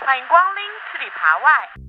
欢迎光临吃里扒外。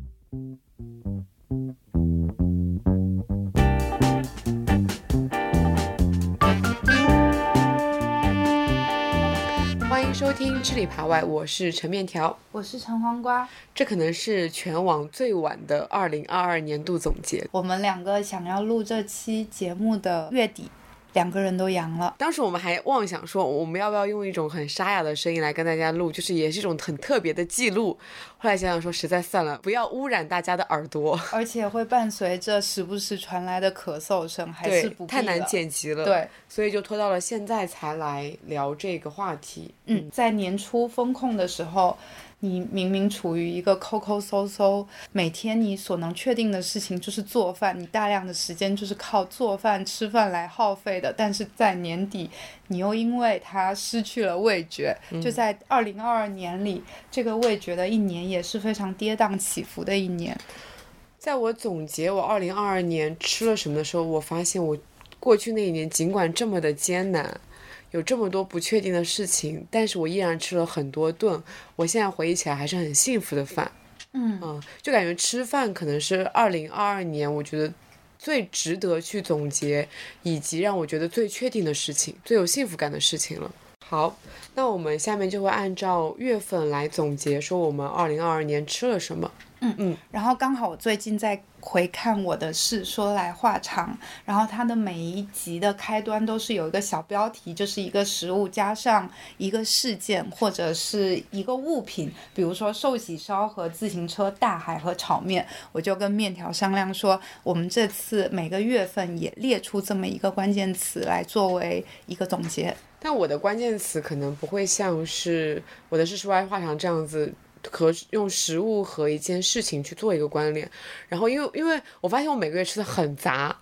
吃里扒外》，我是陈面条。我是陈黄瓜，这可能是全网最晚的二零二二年度总结。我们两个想要录这期节目的月底，两个人都阳了。当时我们还妄想说，我们要不要用一种很沙哑的声音来跟大家录，就是也是一种很特别的记录。后来想想说，实在算了，不要污染大家的耳朵，而且会伴随着时不时传来的咳嗽声，还是不，太难。剪辑了。，对，所以就拖到了现在才来聊这个话题。嗯，在年初风控的时候，你明明处于一个抠抠搜搜，每天你所能确定的事情就是做饭，你大量的时间就是靠做饭、吃饭来耗费的。但是在年底，你又因为它失去了味觉，就在二零二二年里，这个味觉的一年也是非常跌宕起伏的一年。在我总结我二零二二年吃了什么的时候，我发现我过去那一年尽管这么的艰难，有这么多不确定的事情，但是我依然吃了很多顿，我现在回忆起来还是很幸福的饭。嗯就感觉吃饭可能是二零二二年我觉得最值得去总结，以及让我觉得最确定的事情，最有幸福感的事情了。好，那我们下面就会按照月份来总结，说我们二零二二年吃了什么。然后刚好我最近在回看我的事，说来话长。然后它的每一集的开端都是有一个小标题，就是一个食物加上一个事件或者是一个物品，比如说寿喜烧和自行车、大海和炒面。我就跟面条商量说，我们这次每个月份也列出这么一个关键词来作为一个总结。但我的关键词可能不会像是我的是说来话长这样子。和用食物和一件事情去做一个关联，然后因为因为我发现我每个月吃的很杂，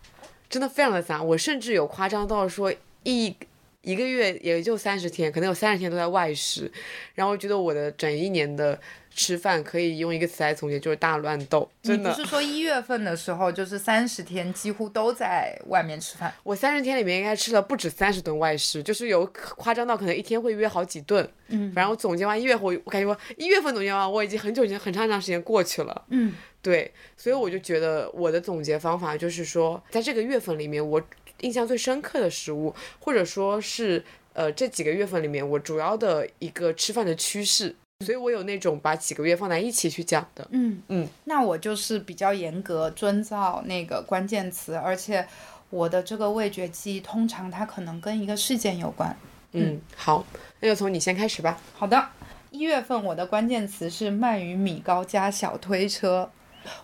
真的非常的杂，我甚至有夸张到说一一个月也就三十天，可能有三十天都在外食，然后我觉得我的整一年的吃饭可以用一个词来总结，就是大乱斗，真的你不。是说一月份的时候就是三十天几乎都在外面吃饭？我三十天里面应该吃了不止三十顿外食，就是有夸张到可能一天会约好几顿。嗯，反正我总结完一月，我我感觉我一月份总结完，我已经很久已经很长很长时间过去了。嗯，对，所以我就觉得我的总结方法就是说，在这个月份里面，我印象最深刻的食物，或者说是呃这几个月份里面我主要的一个吃饭的趋势。所以我有那种把几个月放在一起去讲的。嗯嗯，那我就是比较严格遵照那个关键词，而且我的这个味觉记忆通常它可能跟一个事件有关。嗯，好，那就从你先开始吧。好的，一月份我的关键词是鳗鱼米糕加小推车。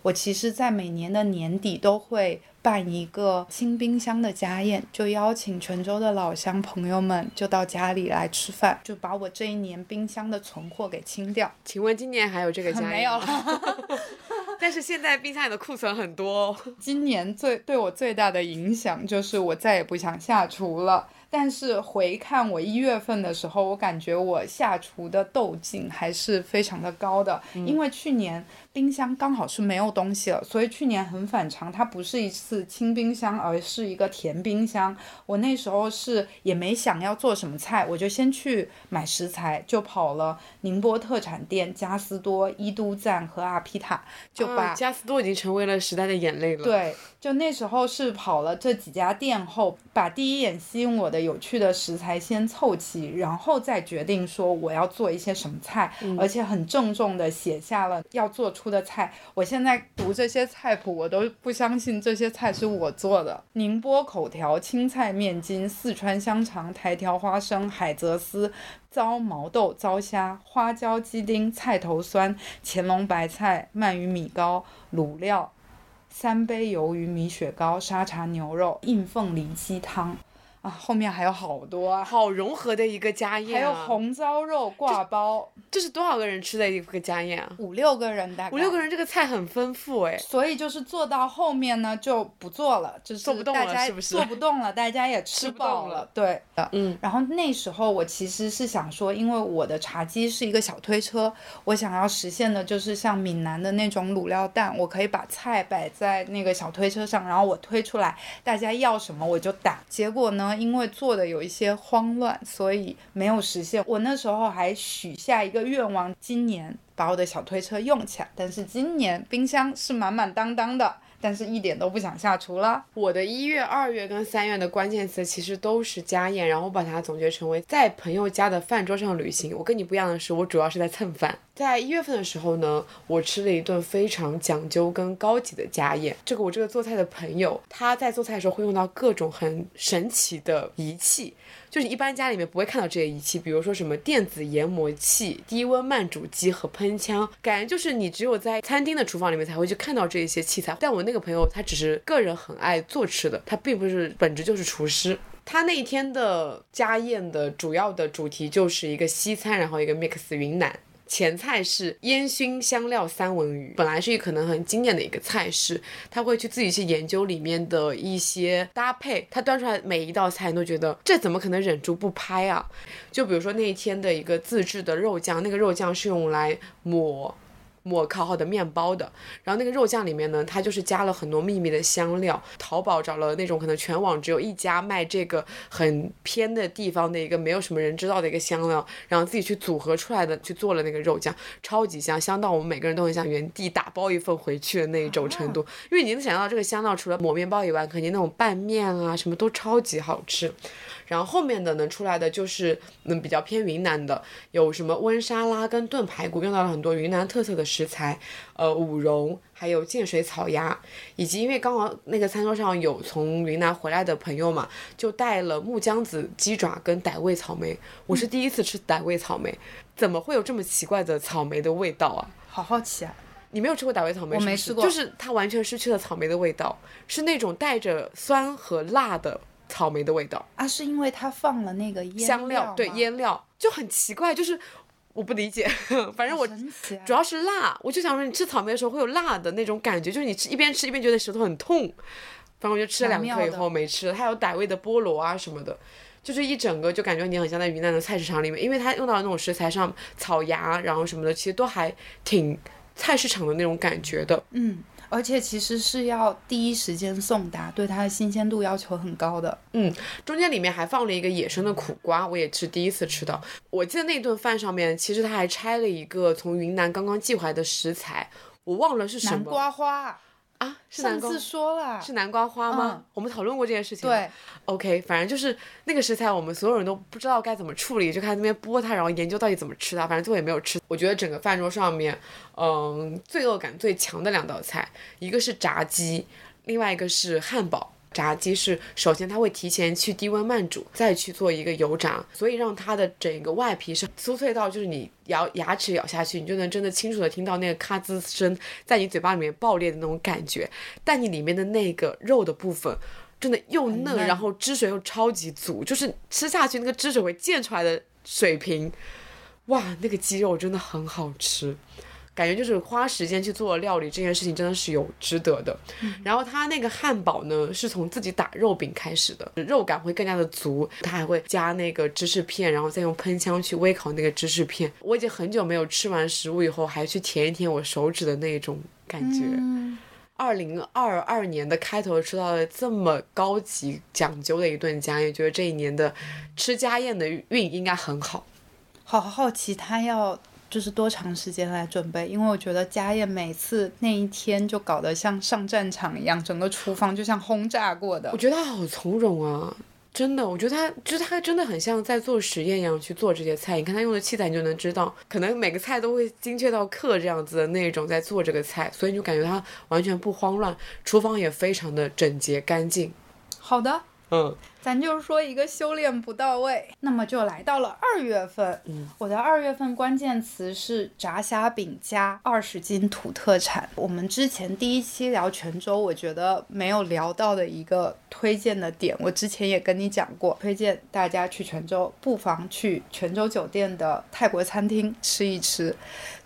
我其实，在每年的年底都会办一个清冰箱的家宴，就邀请泉州的老乡朋友们就到家里来吃饭，就把我这一年冰箱的存货给清掉。请问今年还有这个家宴没有吗了。但是现在冰箱里的库存很多哦。今年最对我最大的影响就是我再也不想下厨了。但是回看我一月份的时候，我感觉我下厨的斗劲还是非常的高的，因为去年冰箱刚好是没有东西了，所以去年很反常，它不是一次清冰箱，而是一个甜冰箱。我那时候是也没想要做什么菜，我就先去买食材，就跑了宁波特产店加斯多、伊都赞和阿皮塔，就把、啊加斯多已经成为了时代的眼泪了。，对，就那时候是跑了这几家店后，把第一眼吸引我的有趣的食材先凑齐，然后再决定说我要做一些什么菜，而且很郑重的写下了要做出的菜。我现在读这些菜谱，我都不相信这些菜是我做的。宁波口条、青菜面筋、四川香肠、台条花生、海蜇丝。糟毛豆、糟虾、花椒鸡丁、菜头酸、乾隆白菜、鳗鱼米糕、卤料、三杯鱿鱼米雪糕、沙茶牛肉、硬凤梨鸡汤。啊，后面还有好多啊，好融合的一个家宴还、有啊。红糟肉挂包，这是多少个人吃的一个家宴啊？五六个人大概五六个。人，这个菜很丰富哎。所以就是做到后面呢就不做了，就是做不动大家了是不是做不动了，大家也吃饱动了对，嗯，然后那时候我其实是想说，因为我的茶几是一个小推车，我想要实现的就是像闽南的那种卤料蛋，我可以把菜摆在那个小推车上，然后我推出来，大家要什么我就打。结果呢，因为做的有一些慌乱，所以没有实现。我那时候还许下一个愿望，今年把我的小推车用起来，但是今年冰箱是满满当当的。但是一点都不想下厨了。我的一月、二月跟三月的关键词其实都是家宴，然后我把它总结成为在朋友家的饭桌上旅行。我跟你不一样的是，我主要是在蹭饭。在一月份的时候呢，我吃了一顿非常讲究跟高级的家宴。这个我这个做菜的朋友，他在做菜的时候会用到各种很神奇的仪器，就是一般家里面不会看到这些仪器，比如说什么电子研磨器、低温慢煮机和喷枪，感觉就是你只有在餐厅的厨房里面才会去看到这一些器材。但我那个朋友他只是个人很爱做吃的，他并不是本质就是厨师。他那一天的家宴的主要的主题就是一个西餐，然后一个 mix 云南。前菜是烟熏香料三文鱼，本来是一可能很经典的一个菜式，他会去自己去研究里面的一些搭配，他端出来每一道菜都觉得这怎么可能忍住不拍啊？就比如说那一天的一个自制的肉酱，那个肉酱是用来抹。抹烤好的面包的，然后那个肉酱里面呢，它就是加了很多秘密的香料。淘宝找了那种可能全网只有一家卖这个很偏的地方的一个没有什么人知道的一个香料，然后自己去组合出来的，去做了那个肉酱，超级香，香到我们每个人都很想原地打包一份回去的那一种程度。因为你能想到这个香料除了抹面包以外，肯定那种拌面啊什么都超级好吃。然后后面的呢出来的就是嗯比较偏云南的，有什么温沙拉跟炖排骨，用到了很多云南特色的食材，呃五蓉，还有建水草鸭，以及因为刚好那个餐桌上有从云南回来的朋友嘛，就带了木姜子鸡爪跟傣味草莓。我是第一次吃傣味草莓，怎么会有这么奇怪的草莓的味道啊？好好奇啊！你没有吃过傣味草莓？我没吃过就是它完全失去了草莓的味道，是那种带着酸和辣的草莓的味道。啊，是因为它放了那个腌香料对腌料就很奇怪，就是我不理解，反正我主要是辣，我就想说你吃草莓的时候会有辣的那种感觉，就是你吃一边吃一边觉得舌头很痛，反正我就吃了两颗以后没吃了，还有傣味的菠萝啊什么的。就是一整个就感觉你很像在云南的菜市场里面，因为它用到的那种食材上草芽，然后什么的，其实都还挺菜市场的那种感觉的。嗯，而且其实是要第一时间送达，对它的新鲜度要求很高的。嗯中间里面还放了一个野生的苦瓜，我也是第一次吃到。我记得那顿饭上面，其实他还拆了一个从云南刚刚寄回来的食材，我忘了是什么。南瓜花，啊？是南瓜上次？说了，是南瓜花吗？嗯我们讨论过这件事情。对，，OK，反正就是那个食材，我们所有人都不知道该怎么处理，就开始那边剥它，然后研究到底怎么吃它。反正最后也没有吃。我觉得整个饭桌上面，嗯，罪恶感最强的两道菜，一个是炸鸡，另外一个是汉堡。炸鸡是首先它会提前去低温慢煮，再去做一个油炸，所以让它的整个外皮是酥脆到就是你咬牙齿咬下去，你就能真的清楚的听到那个咔吱声在你嘴巴里面爆裂的那种感觉。但你里面的那个肉的部分，真的又嫩，嫩然后汁水又超级足，就是吃下去那个汁水会溅出来的水平，哇，那个鸡肉真的很好吃。感觉就是花时间去做料理这件事情真的是有值得的。然后它那个汉堡呢，是从自己打肉饼开始的，肉感会更加的足。它还会加那个芝士片，然后再用喷枪去微烤那个芝士片。我已经很久没有吃完食物以后还去舔一舔我手指的那种感觉。二零二二年的开头吃到了这么高级讲究的一顿家宴，觉得这一年的吃家宴的运应该很好。好好奇他要就是多长时间来准备，因为我觉得家宴每次那一天就搞得像上战场一样，整个厨房就像轰炸过的我。觉得他好从容啊，真的，我觉得他就是他真的很像在做实验一样去做这些菜。你看他用的器材，你就能知道，可能每个菜都会精确到克这样子的那种在做这个菜，所以你就感觉他完全不慌乱，厨房也非常的整洁干净。好的，嗯，咱就说一个修炼不到位。那么就来到了二月份，嗯我的二月份关键词是炸虾饼加二十斤土特产。我们之前第一期聊泉州，我觉得没有聊到的一个推荐的点，我之前也跟你讲过，推荐大家去泉州，不妨去泉州酒店的泰国餐厅吃一吃。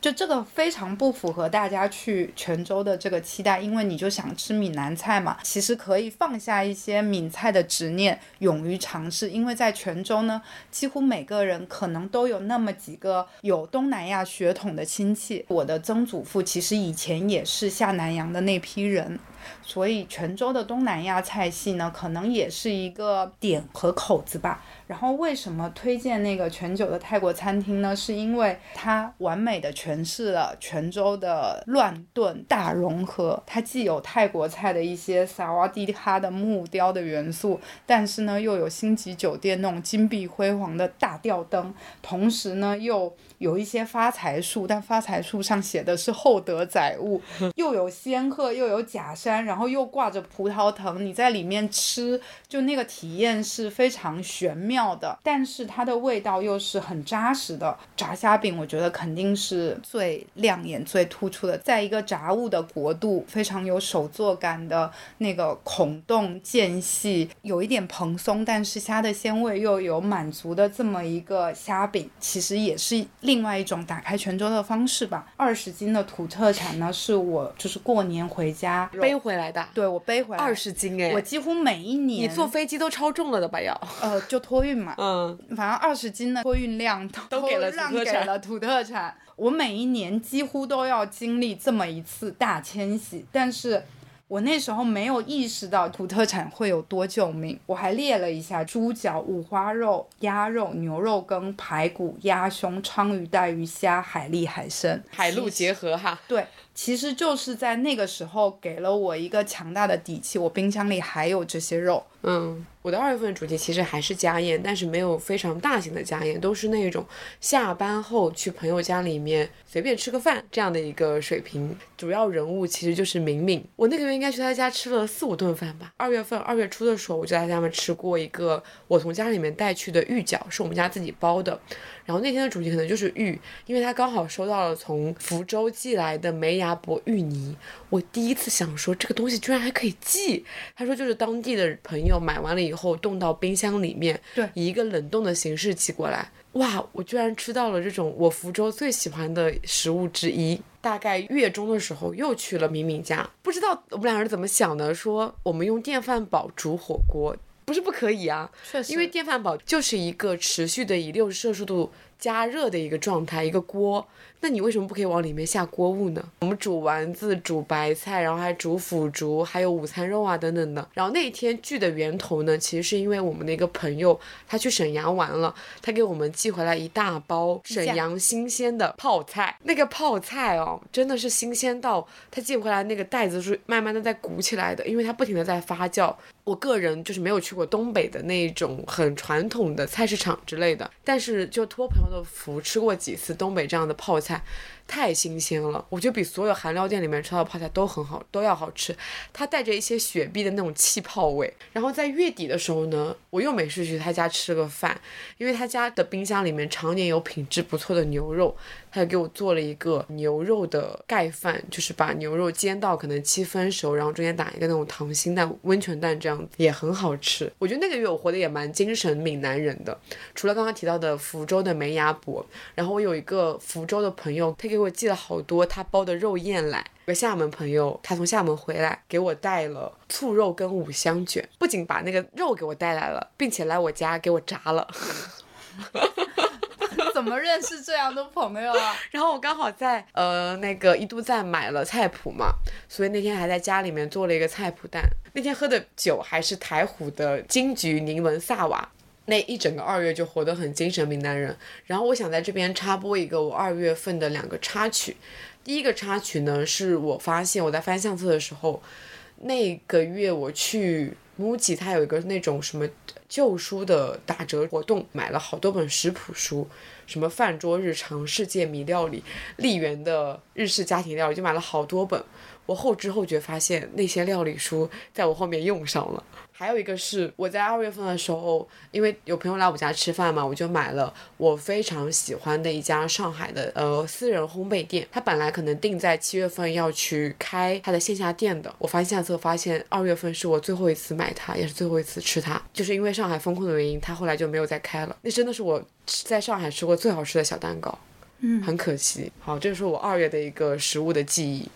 就这个非常不符合大家去泉州的这个期待，因为你就想吃闽南菜嘛。其实可以放下一些闽菜的执念，勇于尝试。因为在泉州呢，几乎每个人可能都有那么几个有东南亚血统的亲戚。我的曾祖父其实以前也是下南洋的那批人。所以泉州的东南亚菜系呢，可能也是一个点和口子吧。然后为什么推荐那个全酒的泰国餐厅呢？是因为它完美的诠释了泉州的乱炖大融合。它既有泰国菜的一些萨瓦迪卡的木雕的元素，但是呢又有星级酒店那种金碧辉煌的大吊灯，同时呢又有一些发财树，但发财树上写的是厚德载物，又有仙鹤，又有假山，然后又挂着葡萄藤，你在里面吃，就那个体验是非常玄妙。的，但是它的味道又是很扎实的。炸虾饼，我觉得肯定是最亮眼、最突出的。在一个炸物的国度，非常有手作感的那个孔洞间隙，有一点蓬松，但是虾的鲜味又有满足的这么一个虾饼，其实也是另外一种打开泉州的方式吧。二十斤的土特产呢，是我就是过年回家背回来的。对我背回来二十斤哎，我几乎每一年你坐飞机都超重了的吧？要呃，就托。运嘛，嗯，反正二十斤的托运量都给了 让给了土特产。我每一年几乎都要经历这么一次大迁徙，但是我那时候没有意识到土特产会有多救命。我还列了一下：猪脚、五花肉、鸭肉、牛肉羹、排骨、鸭胸、鲳鱼、带鱼、虾、海蛎、海参，海陆结合哈。对。其实就是在那个时候给了我一个强大的底气，我冰箱里还有这些肉。嗯，我的二月份主题其实还是家宴，但是没有非常大型的家宴，都是那种下班后去朋友家里面随便吃个饭这样的一个水平。主要人物其实就是敏敏，我那个月应该去他家吃了四五顿饭吧。二月份二月初的时候，我就在他们吃过一个我从家里面带去的芋饺，是我们家自己包的。然后那天的主题可能就是芋，因为他刚好收到了从福州寄来的梅芽博芋泥。我第一次想说这个东西居然还可以寄，他说就是当地的朋友买完了以后冻到冰箱里面，对，以一个冷冻的形式寄过来。哇，我居然吃到了这种我福州最喜欢的食物之一。大概月中的时候又去了敏敏家，不知道我们两个人怎么想的，说我们用电饭煲煮火锅。不是不可以啊，确实，因为电饭煲就是一个持续的以六十摄氏度加热的一个状态，一个锅。那你为什么不可以往里面下锅物呢？我们煮丸子、煮白菜，然后还煮腐竹，还有午餐肉啊等等的。然后那一天聚的源头呢，其实是因为我们的一个朋友，他去沈阳玩了，他给我们寄回来一大包沈阳新鲜的泡菜。那个泡菜哦，真的是新鲜到他寄回来那个袋子是慢慢的在鼓起来的，因为它不停的在发酵。我个人就是没有去过东北的那种很传统的菜市场之类的，但是就托朋友福吃过几次东北这样的泡菜。太新鲜了，我觉得比所有韩料店里面吃到的泡菜都很好，都要好吃。它带着一些雪碧的那种气泡味。然后在月底的时候呢，我又没事去他家吃了个饭，因为他家的冰箱里面常年有品质不错的牛肉，他就给我做了一个牛肉的盖饭，就是把牛肉煎到可能七分熟，然后中间打一个那种溏心蛋、温泉蛋，这样也很好吃。我觉得那个月我活得也蛮精神闽南人的，除了刚刚提到的福州的梅鸭脖，然后我有一个福州的朋友，他。给我寄了好多他包的肉燕来。有个厦门朋友，他从厦门回来，给我带了醋肉跟五香卷，不仅把那个肉给我带来了，并且来我家给我炸了。怎么认识这样的朋友啊？然后我刚好在呃那个一都站买了菜谱嘛，所以那天还在家里面做了一个菜谱蛋。那天喝的酒还是台虎的金桔柠檬萨瓦。那一整个二月就活得很精神，闽南人。然后我想在这边插播一个我二月份的两个插曲。第一个插曲呢，是我发现我在翻相册的时候，那个月我去 MUJI，它有一个那种什么旧书的打折活动，买了好多本食谱书。什么饭桌日常、世界米料理、丽园的日式家庭料理，就买了好多本。我后知后觉发现那些料理书在我后面用上了。还有一个是我在二月份的时候，因为有朋友来我家吃饭嘛，我就买了我非常喜欢的一家上海的呃私人烘焙店。他本来可能定在七月份要去开他的线下店的，我发现下册发现二月份是我最后一次买它，也是最后一次吃它，就是因为上海封控的原因，他后来就没有再开了。那真的是我在上海吃过最好吃的小蛋糕，嗯，很可惜。好，这是我二月的一个食物的记忆。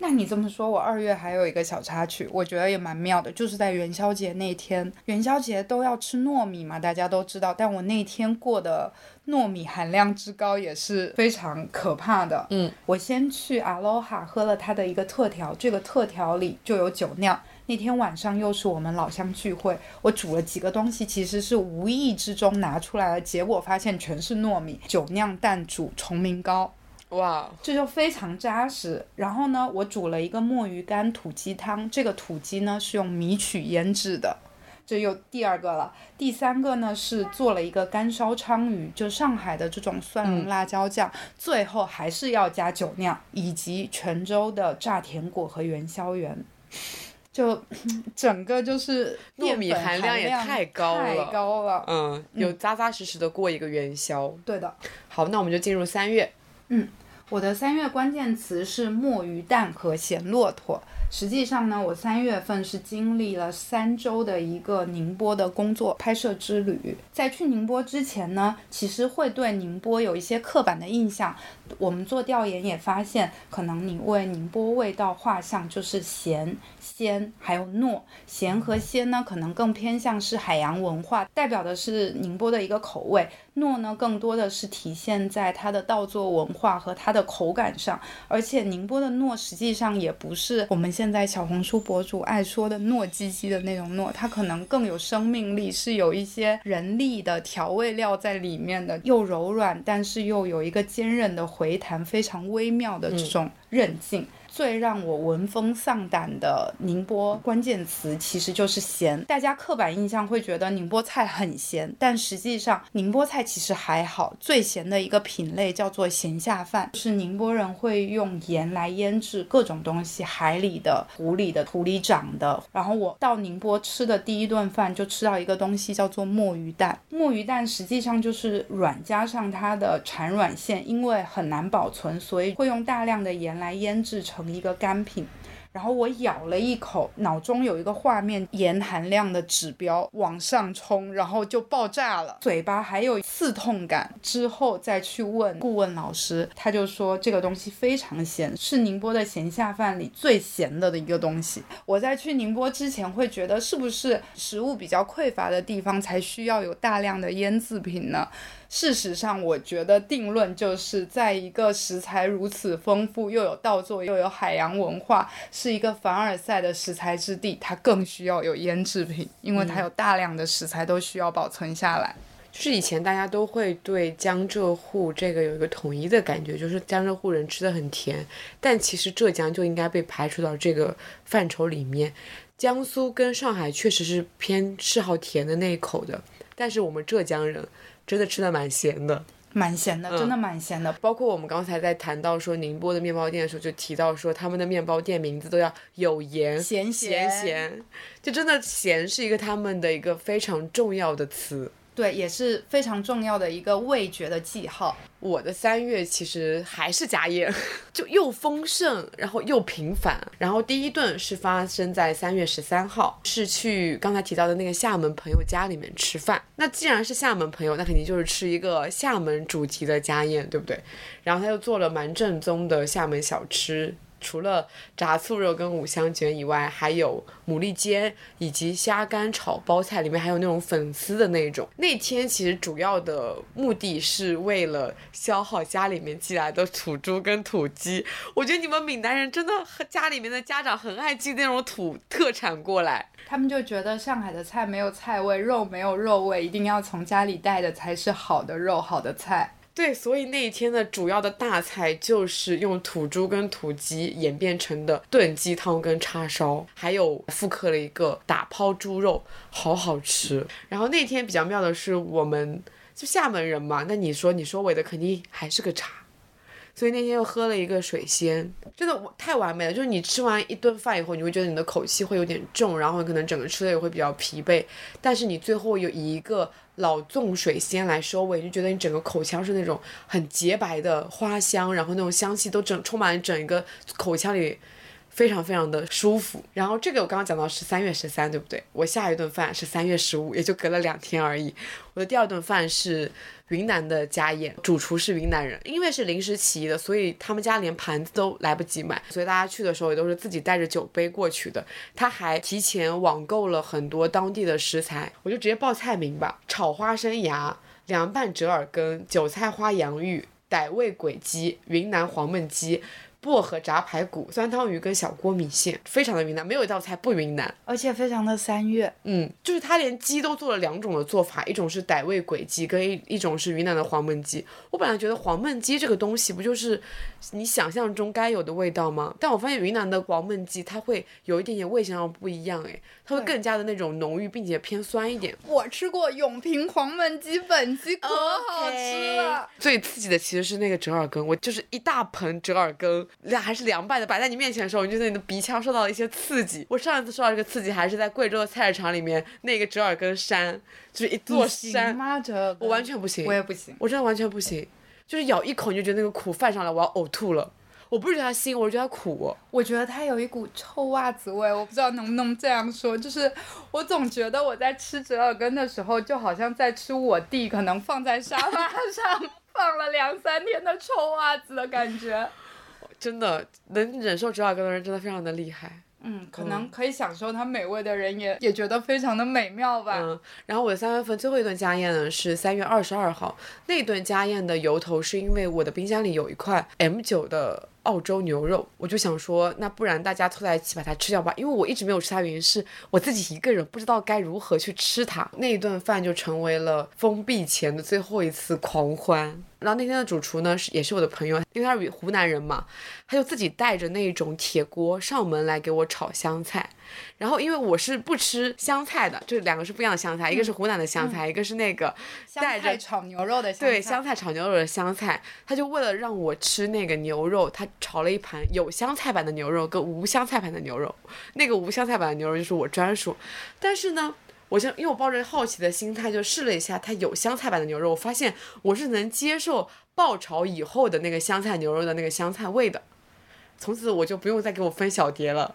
那你这么说，我二月还有一个小插曲，我觉得也蛮妙的，就是在元宵节那天，元宵节都要吃糯米嘛，大家都知道，但我那天过的糯米含量之高也是非常可怕的。嗯，我先去阿罗哈喝了它的一个特调，这个特调里就有酒酿。那天晚上又是我们老乡聚会，我煮了几个东西，其实是无意之中拿出来了，结果发现全是糯米，酒酿蛋煮崇明糕。哇，这就非常扎实。然后呢，我煮了一个墨鱼干土鸡汤，这个土鸡呢是用米曲腌制的，这又第二个了。第三个呢是做了一个干烧鲳鱼，就上海的这种蒜蓉辣椒酱。最后还是要加酒酿，以及泉州的炸甜果和元宵圆。就 整个就是糯米含量也太高了太高了。嗯，有扎扎实实的过一个元宵。对的。好，那我们就进入三月。嗯我的三月关键词是墨鱼蛋和咸骆驼。实际上呢，我三月份是经历了三周的一个宁波的工作拍摄之旅。在去宁波之前呢，其实会对宁波有一些刻板的印象。我们做调研也发现，可能你为宁波味道画像就是咸、鲜还有糯。咸和鲜呢，可能更偏向是海洋文化，代表的是宁波的一个口味。糯呢，更多的是体现在它的稻作文化和它的口感上，而且宁波的糯实际上也不是我们现在小红书博主爱说的糯唧唧的那种糯，它可能更有生命力，是有一些人力的调味料在里面的，又柔软，但是又有一个坚韧的回弹，非常微妙的这种韧劲。最让我闻风丧胆的宁波关键词其实就是咸。大家刻板印象会觉得宁波菜很咸，但实际上宁波菜其实还好。最咸的一个品类叫做咸下饭，是宁波人会用盐来腌制各种东西，海里的、湖里的、土里长的。然后我到宁波吃的第一顿饭就吃到一个东西叫做墨鱼蛋。墨鱼蛋实际上就是软加上它的产卵线，因为很难保存，所以会用大量的盐来腌制成一个干品。然后我咬了一口，脑中有一个画面，盐含量的指标往上冲，然后就爆炸了，嘴巴还有刺痛感。之后再去问顾问老师，他就说这个东西非常咸，是宁波的咸下饭里最咸的的一个东西。我在去宁波之前会觉得，是不是食物比较匮乏的地方才需要有大量的腌制品呢？事实上，我觉得定论就是在一个食材如此丰富，又有稻作，又有海洋文化，是一个凡尔赛的食材之地，它更需要有腌制品，因为它有大量的食材都需要保存下来。就是以前大家都会对江浙沪这个有一个统一的感觉，就是江浙沪人吃的很甜，但其实浙江就应该被排除到这个范畴里面。江苏跟上海确实是偏嗜好甜的那一口的，但是我们浙江人真的吃的蛮咸的。蛮咸的，真的蛮咸的。包括我们刚才在谈到说宁波的面包店的时候，就提到说他们的面包店名字都要有盐、咸咸咸，就真的咸是一个他们的一个非常重要的词。对，也是非常重要的一个味觉的记号。我的三月其实还是家宴，就又丰盛，然后又平凡。然后第一顿是发生在三月十三号，是去刚才提到的那个厦门朋友家里面吃饭。那既然是厦门朋友，那肯定就是吃一个厦门主题的家宴，对不对？然后他又做了蛮正宗的厦门小吃。除了炸醋肉跟五香卷以外，还有牡蛎煎以及虾干炒包菜，里面还有那种粉丝的那种。那天其实主要的目的是为了消耗家里面寄来的土猪跟土鸡。我觉得你们闽南人真的和家里面的家长很爱寄那种土特产过来。他们就觉得上海的菜没有菜味，肉没有肉味，一定要从家里带的才是好的肉、好的菜。对，所以那一天的主要的大菜就是用土猪跟土鸡演变成的炖鸡汤跟叉烧，还有复刻了一个打抛猪肉，好好吃。然后那天比较妙的是，我们就厦门人嘛，那你说你收尾的肯定还是个茶。所以那天又喝了一个水仙，真的太完美了。就是你吃完一顿饭以后，你会觉得你的口气会有点重，然后可能整个吃的也会比较疲惫。但是你最后有一个老纵水仙来收尾，就觉得你整个口腔是那种很洁白的花香，然后那种香气都整充满整个口腔里。非常非常的舒服。然后这个我刚刚讲到是三月十三，对不对？我下一顿饭是三月十五，也就隔了两天而已。我的第二顿饭是云南的家宴，主厨是云南人，因为是临时起意的，所以他们家连盘子都来不及买，所以大家去的时候也都是自己带着酒杯过去的。他还提前网购了很多当地的食材，我就直接报菜名吧：炒花生芽、凉拌折耳根、韭菜花洋芋、傣味鬼鸡、云南黄焖鸡。薄荷炸排骨、酸汤鱼跟小锅米线，非常的云南，没有一道菜不云南。而且非常的三月，嗯，就是他连鸡都做了两种的做法，一种是傣味鬼鸡，跟一一种是云南的黄焖鸡。我本来觉得黄焖鸡这个东西不就是你想象中该有的味道吗？但我发现云南的黄焖鸡它会有一点点味型上不一样，诶，它会更加的那种浓郁，并且偏酸一点。我吃过永平黄焖鸡本鸡，可好吃了。最刺激的其实是那个折耳根，我就是一大盆折耳根。凉还是凉拌的，摆在你面前的时候，你就觉得你的鼻腔受到了一些刺激。我上一次受到这个刺激还是在贵州的菜市场里面，那个折耳根山，就是一座山。我完全不行，我也不行，我真的完全不行，就是咬一口你就觉得那个苦泛上来，我要呕吐了。我不是觉得它腥，我是觉得它苦。我觉得它有一股臭袜子味，我不知道能不能这样说，就是我总觉得我在吃折耳根的时候，就好像在吃我弟可能放在沙发上 放了两三天的臭袜子的感觉。真的能忍受折耳根的人真的非常的厉害。嗯，可能可以享受它美味的人也也觉得非常的美妙吧。嗯，然后我的三月份最后一顿家宴呢是三月二十二号，那顿家宴的由头是因为我的冰箱里有一块 M 九的。澳洲牛肉，我就想说，那不然大家凑在一起把它吃掉吧。因为我一直没有吃它，原因是我自己一个人不知道该如何去吃它。那一顿饭就成为了封闭前的最后一次狂欢。然后那天的主厨呢是也是我的朋友，因为他是湖南人嘛，他就自己带着那种铁锅上门来给我炒香菜。然后因为我是不吃香菜的，这两个是不一样的香菜，一个是湖南的香菜，一个是那个带着炒牛肉的对香菜炒牛肉的香菜。他就为了让我吃那个牛肉，他炒了一盘有香菜版的牛肉跟无香菜版的牛肉，那个无香菜版的牛肉就是我专属。但是呢，我就因为我抱着好奇的心态就试了一下它有香菜版的牛肉，我发现我是能接受爆炒以后的那个香菜牛肉的那个香菜味的。从此我就不用再给我分小碟了。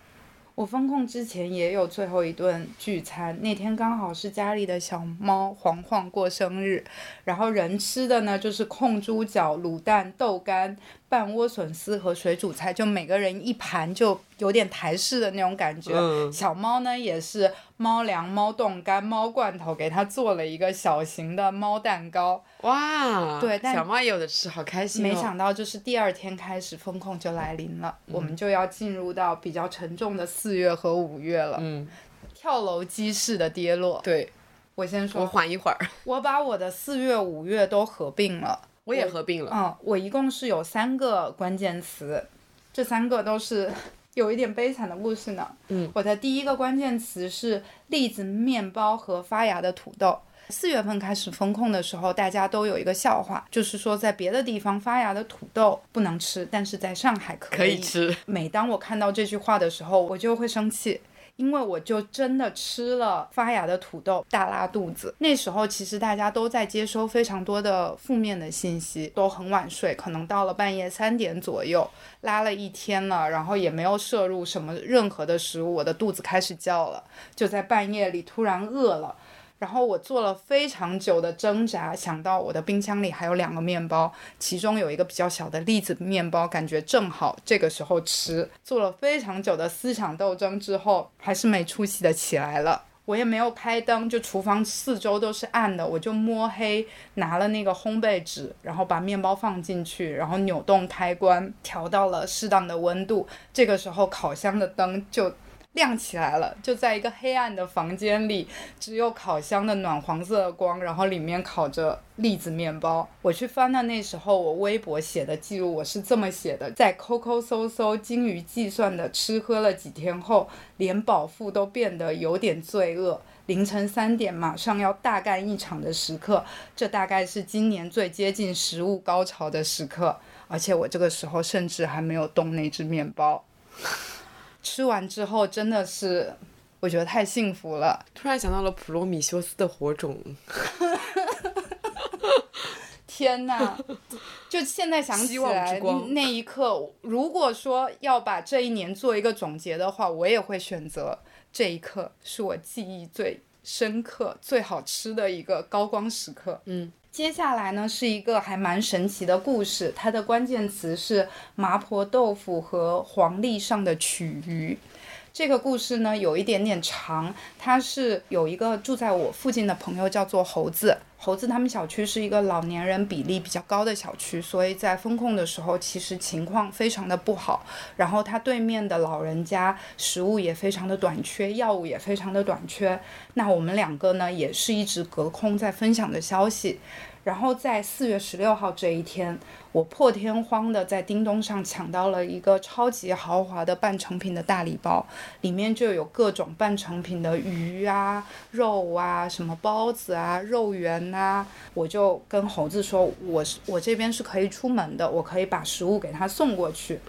我封控之前也有最后一顿聚餐，那天刚好是家里的小猫黄黄过生日，然后人吃的呢就是控猪脚、卤蛋、豆干。拌莴笋丝和水煮菜，就每个人一盘，就有点台式的那种感觉。小猫呢也是猫粮、猫冻干、猫罐头，给它做了一个小型的猫蛋糕。哇，对，小猫也有的吃，好开心。没想到就是第二天开始风控就来临了，我们就要进入到比较沉重的四月和五月了。嗯，跳楼机式的跌落。对，我先说。我缓一会儿。我把我的四月、五月都合并了。我也合并了。嗯，我一共是有三个关键词，这三个都是 有一点悲惨的故事呢。嗯，我的第一个关键词是栗子面包和发芽的土豆。四月份开始封控的时候，大家都有一个笑话，就是说在别的地方发芽的土豆不能吃，但是在上海可以。可以吃。每当我看到这句话的时候，我就会生气。因为我就真的吃了发芽的土豆，大拉肚子。那时候其实大家都在接收非常多的负面的信息，都很晚睡，可能到了半夜三点左右，拉了一天了，然后也没有摄入什么任何的食物，我的肚子开始叫了，就在半夜里突然饿了。然后我做了非常久的挣扎，想到我的冰箱里还有两个面包，其中有一个比较小的栗子面包，感觉正好这个时候吃。做了非常久的思想斗争之后，还是没出息的起来了。我也没有开灯，就厨房四周都是暗的，我就摸黑拿了那个烘焙纸，然后把面包放进去，然后扭动开关，调到了适当的温度。这个时候烤箱的灯就。亮起来了，就在一个黑暗的房间里，只有烤箱的暖黄色的光，然后里面烤着栗子面包。我去翻了那时候，我微博写的记录，我是这么写的：在抠抠搜搜、精于计算的吃喝了几天后，连饱腹都变得有点罪恶。凌晨三点马上要大干一场的时刻，这大概是今年最接近食物高潮的时刻。而且我这个时候甚至还没有动那只面包，吃完之后真的是，我觉得太幸福了。突然想到了普罗米修斯的火种，天呐！就现在想起来那一刻，如果说要把这一年做一个总结的话，我也会选择这一刻是我记忆最深刻、最好吃的一个高光时刻。嗯。接下来呢是一个还蛮神奇的故事，它的关键词是麻婆豆腐和黄历上的曲鱼。这个故事呢有一点点长，它是有一个住在我附近的朋友叫做猴子，猴子他们小区是一个老年人比例比较高的小区，所以在封控的时候其实情况非常的不好。然后他对面的老人家食物也非常的短缺，药物也非常的短缺。那我们两个呢也是一直隔空在分享的消息。然后在四月十六号这一天，我破天荒的在叮咚上抢到了一个超级豪华的半成品的大礼包，里面就有各种半成品的鱼啊、肉啊、什么包子啊、肉圆啊。我就跟猴子说，我是我这边是可以出门的，我可以把食物给他送过去。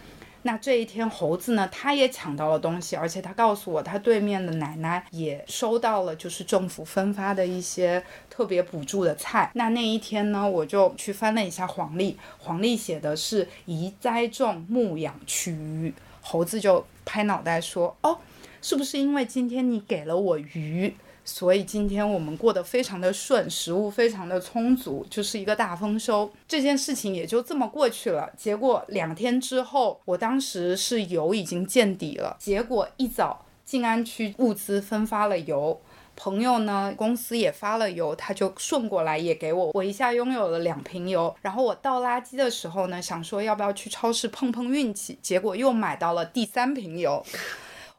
那这一天，猴子呢，他也抢到了东西，而且他告诉我，他对面的奶奶也收到了，就是政府分发的一些特别补助的菜。那那一天呢，我就去翻了一下黄历，黄历写的是宜栽种、牧养、取鱼。猴子就拍脑袋说：“哦，是不是因为今天你给了我鱼？”所以今天我们过得非常的顺，食物非常的充足，就是一个大丰收。这件事情也就这么过去了。结果两天之后，我当时是油已经见底了。结果一早静安区物资分发了油，朋友呢公司也发了油，他就顺过来也给我，我一下拥有了两瓶油。然后我倒垃圾的时候呢，想说要不要去超市碰碰运气，结果又买到了第三瓶油。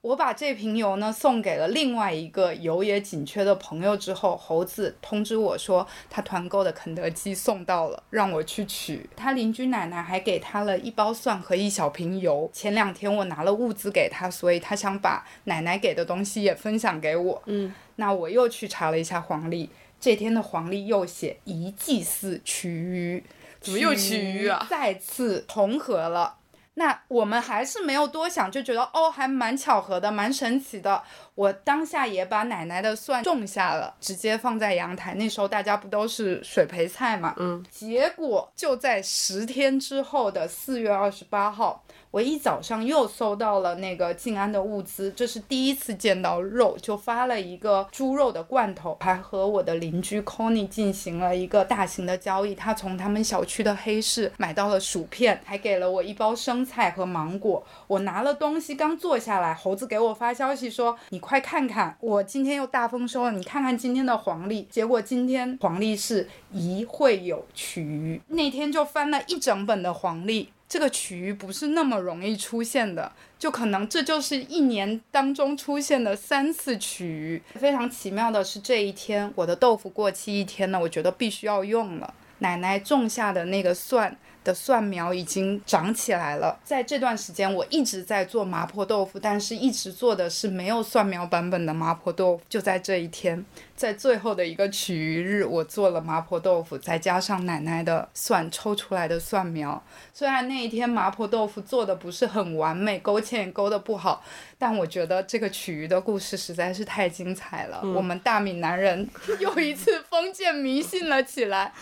我把这瓶油呢送给了另外一个油也紧缺的朋友之后，猴子通知我说他团购的肯德基送到了，让我去取。他邻居奶奶还给他了一包蒜和一小瓶油。前两天我拿了物资给他，所以他想把奶奶给的东西也分享给我。嗯，那我又去查了一下黄历，这天的黄历又写一祭祀取鱼，怎么又取鱼啊再次重合了。那我们还是没有多想，就觉得哦，还蛮巧合的，蛮神奇的。我当下也把奶奶的蒜种下了，直接放在阳台。那时候大家不都是水培菜嘛，嗯。结果就在十天之后的四月二十八号，我一早上又搜到了那个静安的物资，这是第一次见到肉，就发了一个猪肉的罐头，还和我的邻居 Conny 进行了一个大型的交易。他从他们小区的黑市买到了薯片，还给了我一包生菜和芒果。我拿了东西刚坐下来，猴子给我发消息说：“你快看看，我今天又大丰收了，你看看今天的黄历。”结果今天黄历是宜会有取，那天就翻了一整本的黄历。这个曲鱼不是那么容易出现的，就可能这就是一年当中出现的三次曲鱼。非常奇妙的是，这一天我的豆腐过期一天呢，我觉得必须要用了。奶奶种下的那个蒜的蒜苗已经长起来了。在这段时间，我一直在做麻婆豆腐，但是一直做的是没有蒜苗版本的麻婆豆腐。就在这一天，在最后的一个取鱼日，我做了麻婆豆腐，再加上奶奶的蒜抽出来的蒜苗。虽然那一天麻婆豆腐做的不是很完美，勾芡也勾的不好，但我觉得这个取鱼的故事实在是太精彩了。我们大闽南人 又一次封建迷信了起来。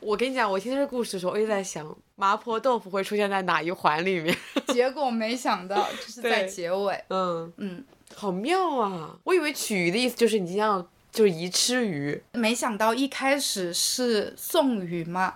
我跟你讲，我听这个故事的时候，我一直在想，麻婆豆腐会出现在哪一环里面？结果没想到就是在结尾。嗯，嗯，好妙啊！我以为取鱼的意思就是你今天要就是宜吃鱼。没想到一开始是送鱼嘛，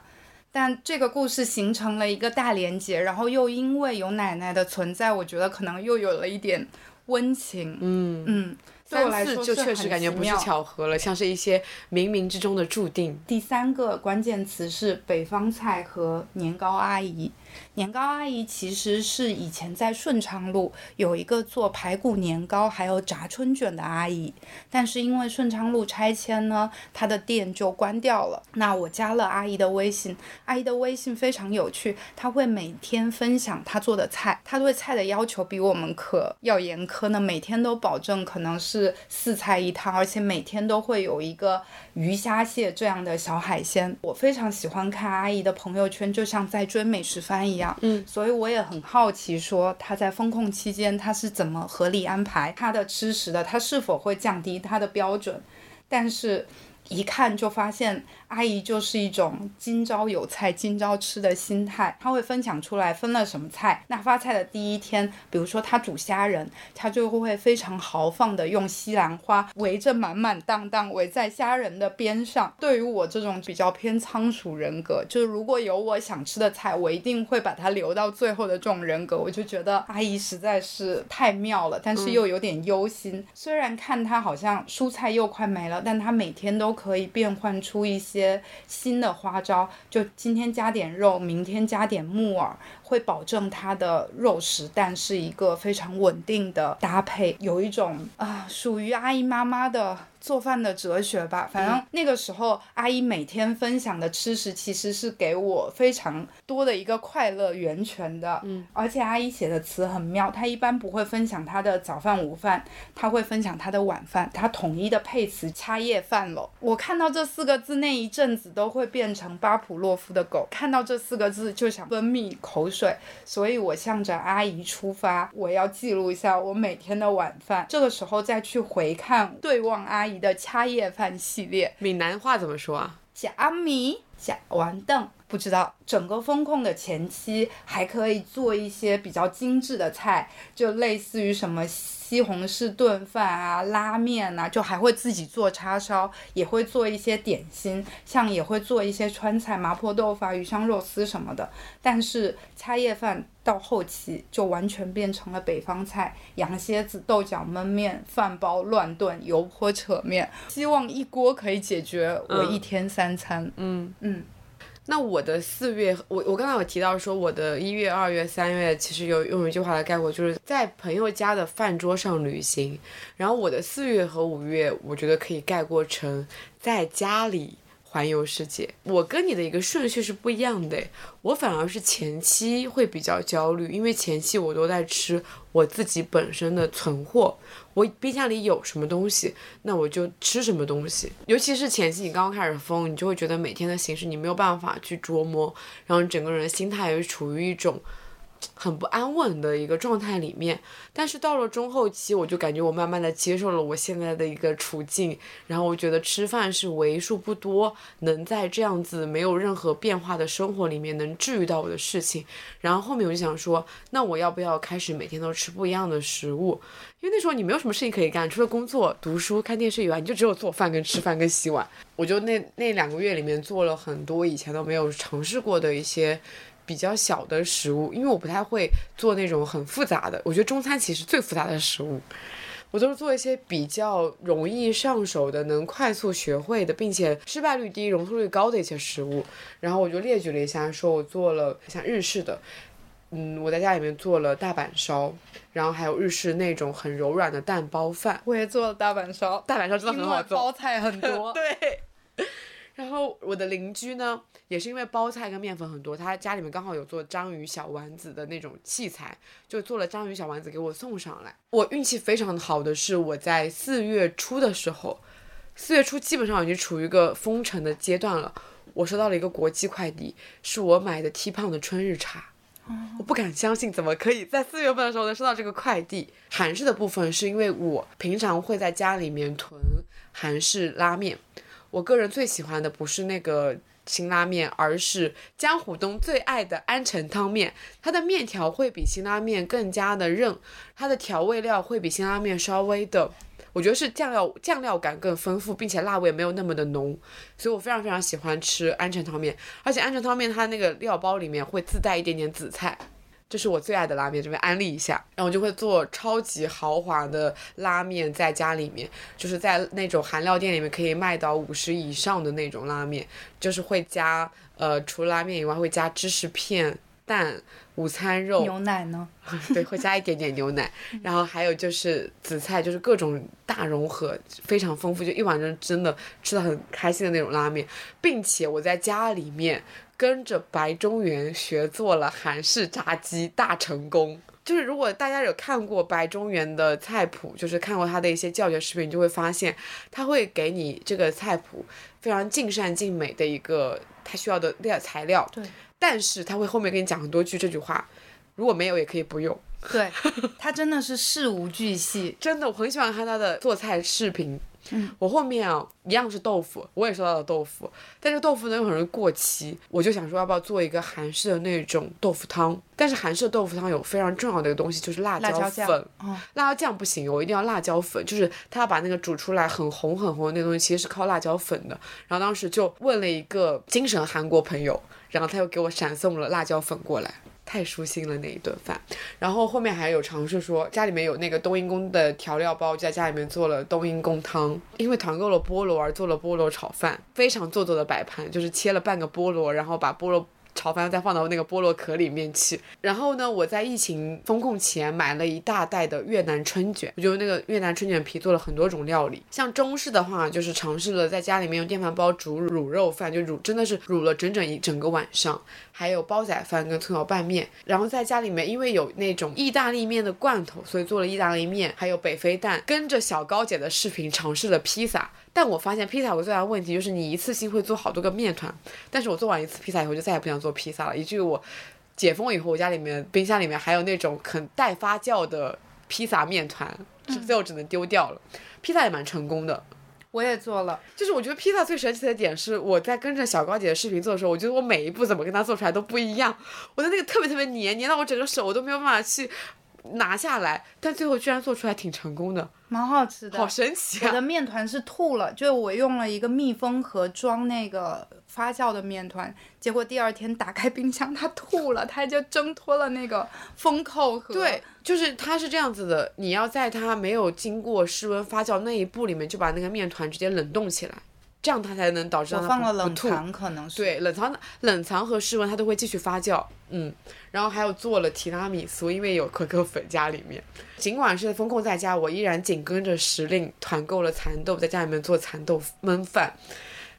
但这个故事形成了一个大连结，然后又因为有奶奶的存在，我觉得可能又有了一点温情。嗯，嗯，对我来三说次就确实感觉不是巧合了，像是一些冥冥之中的注定。第三个关键词是北方菜和年糕阿姨。年糕阿姨其实是以前在顺昌路有一个做排骨年糕还有炸春卷的阿姨，但是因为顺昌路拆迁呢，她的店就关掉了。那我加了阿姨的微信，阿姨的微信非常有趣，她会每天分享她做的菜，她对菜的要求比我们可要严苛呢，每天都保证可能是四菜一汤，而且每天都会有一个鱼虾蟹这样的小海鲜。我非常喜欢看阿姨的朋友圈，就像在追美食番一样。嗯，所以我也很好奇，说他在风控期间他是怎么合理安排他的吃食的，他是否会降低他的标准？但是，一看就发现。阿姨就是一种今朝有菜今朝吃的心态，她会分享出来分了什么菜。那发菜的第一天，比如说她煮虾仁，她就会非常豪放的用西兰花围着满满当当围在虾仁的边上。对于我这种比较偏仓鼠人格，就是如果有我想吃的菜，我一定会把它留到最后的这种人格，我就觉得阿姨实在是太妙了，但是又有点忧心。虽然看她好像蔬菜又快没了，但她每天都可以变换出一些。新的花招，就今天加点肉，明天加点木耳，会保证它的肉食，但是一个非常稳定的搭配，有一种啊属于阿姨妈妈的。做饭的哲学吧，反正那个时候阿姨每天分享的吃食，其实是给我非常多的一个快乐源泉的。嗯，而且阿姨写的词很妙，她一般不会分享她的早饭、午饭，她会分享她的晚饭，她统一的配词掐夜饭了。我看到这四个字那一阵子都会变成巴甫洛夫的狗，看到这四个字就想分泌口水，所以我向着阿姨出发，我要记录一下我每天的晚饭，这个时候再去回看对望阿姨。的掐夜饭系列，闽南话怎么说啊？假米假完凳，不知道。整个风控的前期还可以做一些比较精致的菜，就类似于什么西红柿炖饭啊、拉面啊，就还会自己做叉烧，也会做一些点心，像也会做一些川菜，麻婆豆腐、啊鱼香肉丝什么的。但是掐夜饭到后期就完全变成了北方菜，羊蝎子、豆角焖面、饭包乱炖、油泼扯面，希望一锅可以解决我一天三餐。嗯嗯。那我的四月，我我刚才有提到说，我的一月、二月、三月，其实有用一句话来概括，就是在朋友家的饭桌上旅行。然后我的四月和五月，我觉得可以概括成在家里。环游世界，我跟你的一个顺序是不一样的。我反而是前期会比较焦虑，因为前期我都在吃我自己本身的存货，我冰箱里有什么东西，那我就吃什么东西。尤其是前期你刚刚开始疯，你就会觉得每天的形式你没有办法去琢磨，然后整个人心态也处于一种。很不安稳的一个状态里面，但是到了中后期，我就感觉我慢慢的接受了我现在的一个处境，然后我觉得吃饭是为数不多能在这样子没有任何变化的生活里面能治愈到我的事情。然后后面我就想说，那我要不要开始每天都吃不一样的食物？因为那时候你没有什么事情可以干，除了工作、读书、看电视以外，你就只有做饭、跟吃饭、跟洗碗。我就那那两个月里面做了很多以前都没有尝试过的一些。比较小的食物，因为我不太会做那种很复杂的。我觉得中餐其实最复杂的食物，我都是做一些比较容易上手的、能快速学会的，并且失败率低、容错率高的一些食物。然后我就列举了一下，说我做了像日式的，嗯，我在家里面做了大阪烧，然后还有日式那种很柔软的蛋包饭。我也做了大阪烧，大阪烧真的很好做，包菜很多。对。然后我的邻居呢，也是因为包菜跟面粉很多，他家里面刚好有做章鱼小丸子的那种器材，就做了章鱼小丸子给我送上来。我运气非常好的是，我在四月初的时候，四月初基本上已经处于一个封城的阶段了，我收到了一个国际快递，是我买的 T 胖的春日茶，我不敢相信怎么可以在四月份的时候能收到这个快递。韩式的部分是因为我平常会在家里面囤韩式拉面。我个人最喜欢的不是那个辛拉面，而是江湖东最爱的安城汤面。它的面条会比辛拉面更加的韧，它的调味料会比辛拉面稍微的，我觉得是酱料酱料感更丰富，并且辣味没有那么的浓，所以我非常非常喜欢吃安城汤面。而且安城汤面它那个料包里面会自带一点点紫菜。这是我最爱的拉面，这边安利一下。然后我就会做超级豪华的拉面，在家里面，就是在那种韩料店里面可以卖到五十以上的那种拉面，就是会加呃，除了拉面以外会加芝士片，蛋、午餐肉，牛奶呢？对，会加一点点牛奶，然后还有就是紫菜，就是各种大融合，非常丰富，就一碗真真的吃的很开心的那种拉面，并且我在家里面跟着白中原学做了韩式炸鸡，大成功。就是如果大家有看过白中原的菜谱，就是看过他的一些教学视频，就会发现他会给你这个菜谱非常尽善尽美的一个他需要的料材料，对，但是他会后面跟你讲很多句这句话，如果没有也可以不用。对，他真的是事无巨细。真的，我很喜欢看他的做菜视频。嗯，我后面啊，一样是豆腐，我也收到了豆腐，但是豆腐呢又很容易过期，我就想说要不要做一个韩式的那种豆腐汤？但是韩式豆腐汤有非常重要的一个东西，就是辣椒辣椒酱粉。哦辣椒酱不行，我一定要辣椒粉，就是他要把那个煮出来很红很红的那个东西，其实是靠辣椒粉的。然后当时就问了一个精神韩国朋友，然后他又给我闪送了辣椒粉过来。太舒心了那一顿饭，然后后面还有尝试说家里面有那个冬阴功的调料包，就在家里面做了冬阴功汤，因为团购了菠萝而做了菠萝炒饭，非常做作的摆盘，就是切了半个菠萝，然后把菠萝炒饭再放到那个菠萝壳里面去。然后呢，我在疫情封控前买了一大袋的越南春卷，我就用那个越南春卷皮做了很多种料理。像中式的话，就是尝试了在家里面用电饭煲煮卤肉饭，就卤真的是卤了整整一整个晚上。还有煲仔饭跟葱油拌面，然后在家里面因为有那种意大利面的罐头，所以做了意大利面，还有北非蛋，跟着小高姐的视频尝试了披萨。但我发现披萨有个最大的问题就是你一次性会做好多个面团，但是我做完一次披萨以后就再也不想做披萨了，以至于我解封以后，我家里面冰箱里面还有那种很待发酵的披萨面团，最后只能丢掉了。披萨也蛮成功的，我也做了，就是我觉得披萨最神奇的点是，我在跟着小高姐的视频做的时候，我觉得我每一步怎么跟她做出来都不一样，我的那个特别特别黏，黏到我整个手我都没有办法去拿下来，但最后居然做出来挺成功的，蛮好吃的。好神奇我的啊！面团是吐了，就我用了一个密封盒装那个发酵的面团，结果第二天打开冰箱，它吐了，它就挣脱了那个封扣盒。对，就是它是这样子的，你要在它没有经过室温发酵那一步里面就把那个面团直接冷冻起来，这样它才能导致它放了冷。藏，可能是。对，冷藏冷藏和室温它都会继续发酵，嗯，然后还有做了提拉米苏，因为有可可粉加里面。尽管是风控在家，我依然紧跟着时令团购了蚕豆，在家里面做蚕豆焖饭，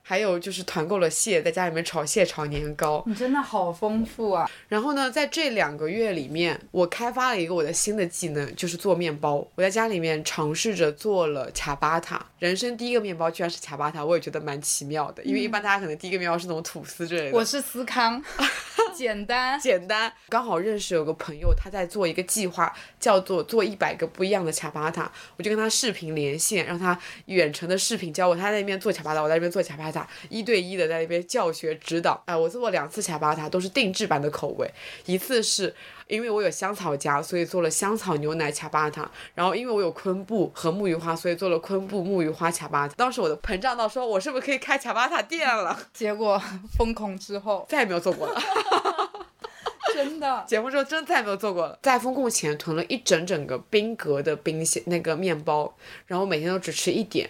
还有就是团购了蟹，在家里面炒蟹、炒年糕。你真的好丰富啊！然后呢，在这两个月里面，我开发了一个我的新的技能，就是做面包。我在家里面尝试着做了卡巴塔，人生第一个面包居然是卡巴塔，我也觉得蛮奇妙的，因为一般大家可能第一个面包是那种吐司之类的。我是司康，简单。简单，刚好认识有个朋友，他在做一个计划，叫做做一百个不一样的卡巴塔，我就跟他视频连线，让他远程的视频教我，他在那边做卡巴塔，我在那边做卡巴塔，一对一的在那边教学指导。哎，我做过两次恰巴塔，都是定制版的口味，一次是。因为我有香草荚，所以做了香草牛奶卡巴塔。然后因为我有昆布和木鱼花，所以做了昆布木鱼花卡巴塔。当时我的膨胀到说，我是不是可以开卡巴塔店了？结果封控之后，再也没有做过了。真的解封之后真的再也没有做过了。在封控前囤了一整整个冰格的冰箱那个面包，然后每天都只吃一点。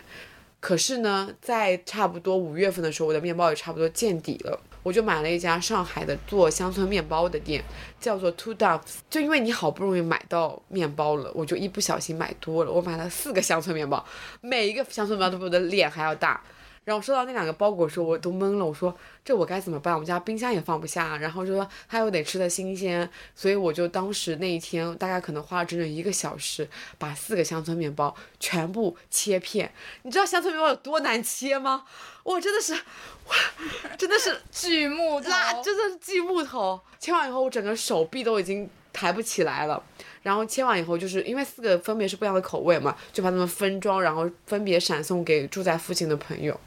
可是呢，在差不多五月份的时候，我的面包也差不多见底了。我就买了一家上海的做乡村面包的店，叫做 Two Doves。就因为你好不容易买到面包了，我就一不小心买多了。我买了四个乡村面包，每一个乡村面包都比我的脸还要大。然后收到那两个包裹的时候，我都懵了。我说这我该怎么办？我们家冰箱也放不下。然后就说他又得吃的新鲜，所以我就当时那一天大概可能花了整整一个小时，把四个乡村面包全部切片。你知道乡村面包有多难切吗？我真的是，我真的是 锯木头，拉，真的是锯木头。切完以后，我整个手臂都已经抬不起来了。然后切完以后，就是因为四个分别是不一样的口味嘛，就把它们分装，然后分别闪送给住在附近的朋友。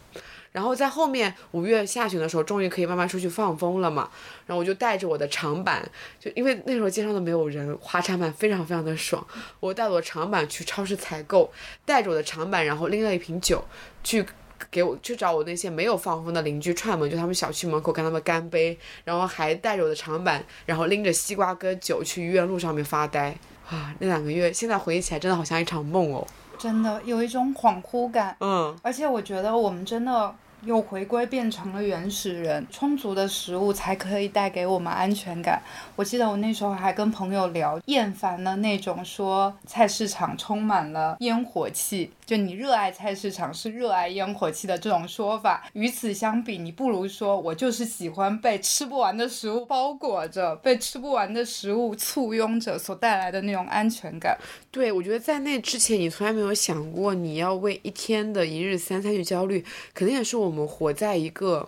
然后在后面五月下旬的时候，终于可以慢慢出去放风了嘛。然后我就带着我的长板，就因为那时候街上都没有人，滑长板非常非常的爽。我带我的长板去超市采购，带着我的长板，然后拎了一瓶酒去。给我去找我那些没有放风的邻居串门，就他们小区门口跟他们干杯，然后还带着我的长板，然后拎着西瓜跟酒去医院路上面发呆啊！那两个月现在回忆起来真的好像一场梦哦。真的有一种恍惚感。嗯，而且我觉得我们真的又回归变成了原始人。充足的食物才可以带给我们安全感。我记得我那时候还跟朋友聊，厌烦了那种说菜市场充满了烟火气，就你热爱菜市场是热爱烟火气的这种说法。与此相比，你不如说我就是喜欢被吃不完的食物包裹着，被吃不完的食物簇拥着所带来的那种安全感。对，我觉得在那之前，你从来没有想过你要为一天的一日三餐去焦虑，肯定也是我们活在一个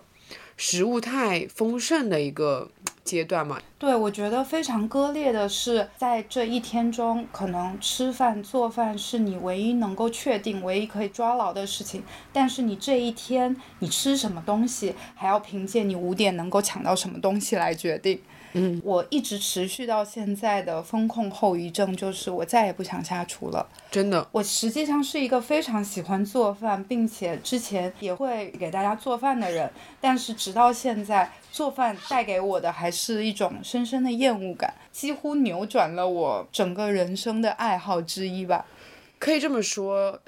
食物太丰盛的一个阶段嘛。对，我觉得非常割裂的是，在这一天中，可能吃饭做饭是你唯一能够确定、唯一可以抓牢的事情。但是你这一天你吃什么东西，还要凭借你五点能够抢到什么东西来决定。嗯，我一直持续到现在的风控后遗症就是我再也不想下厨了。真的，我实际上是一个非常喜欢做饭，并且之前也会给大家做饭的人，但是直到现在，做饭带给我的还是一种深深的厌恶感，几乎扭转了我整个人生的爱好之一吧。可以这么说，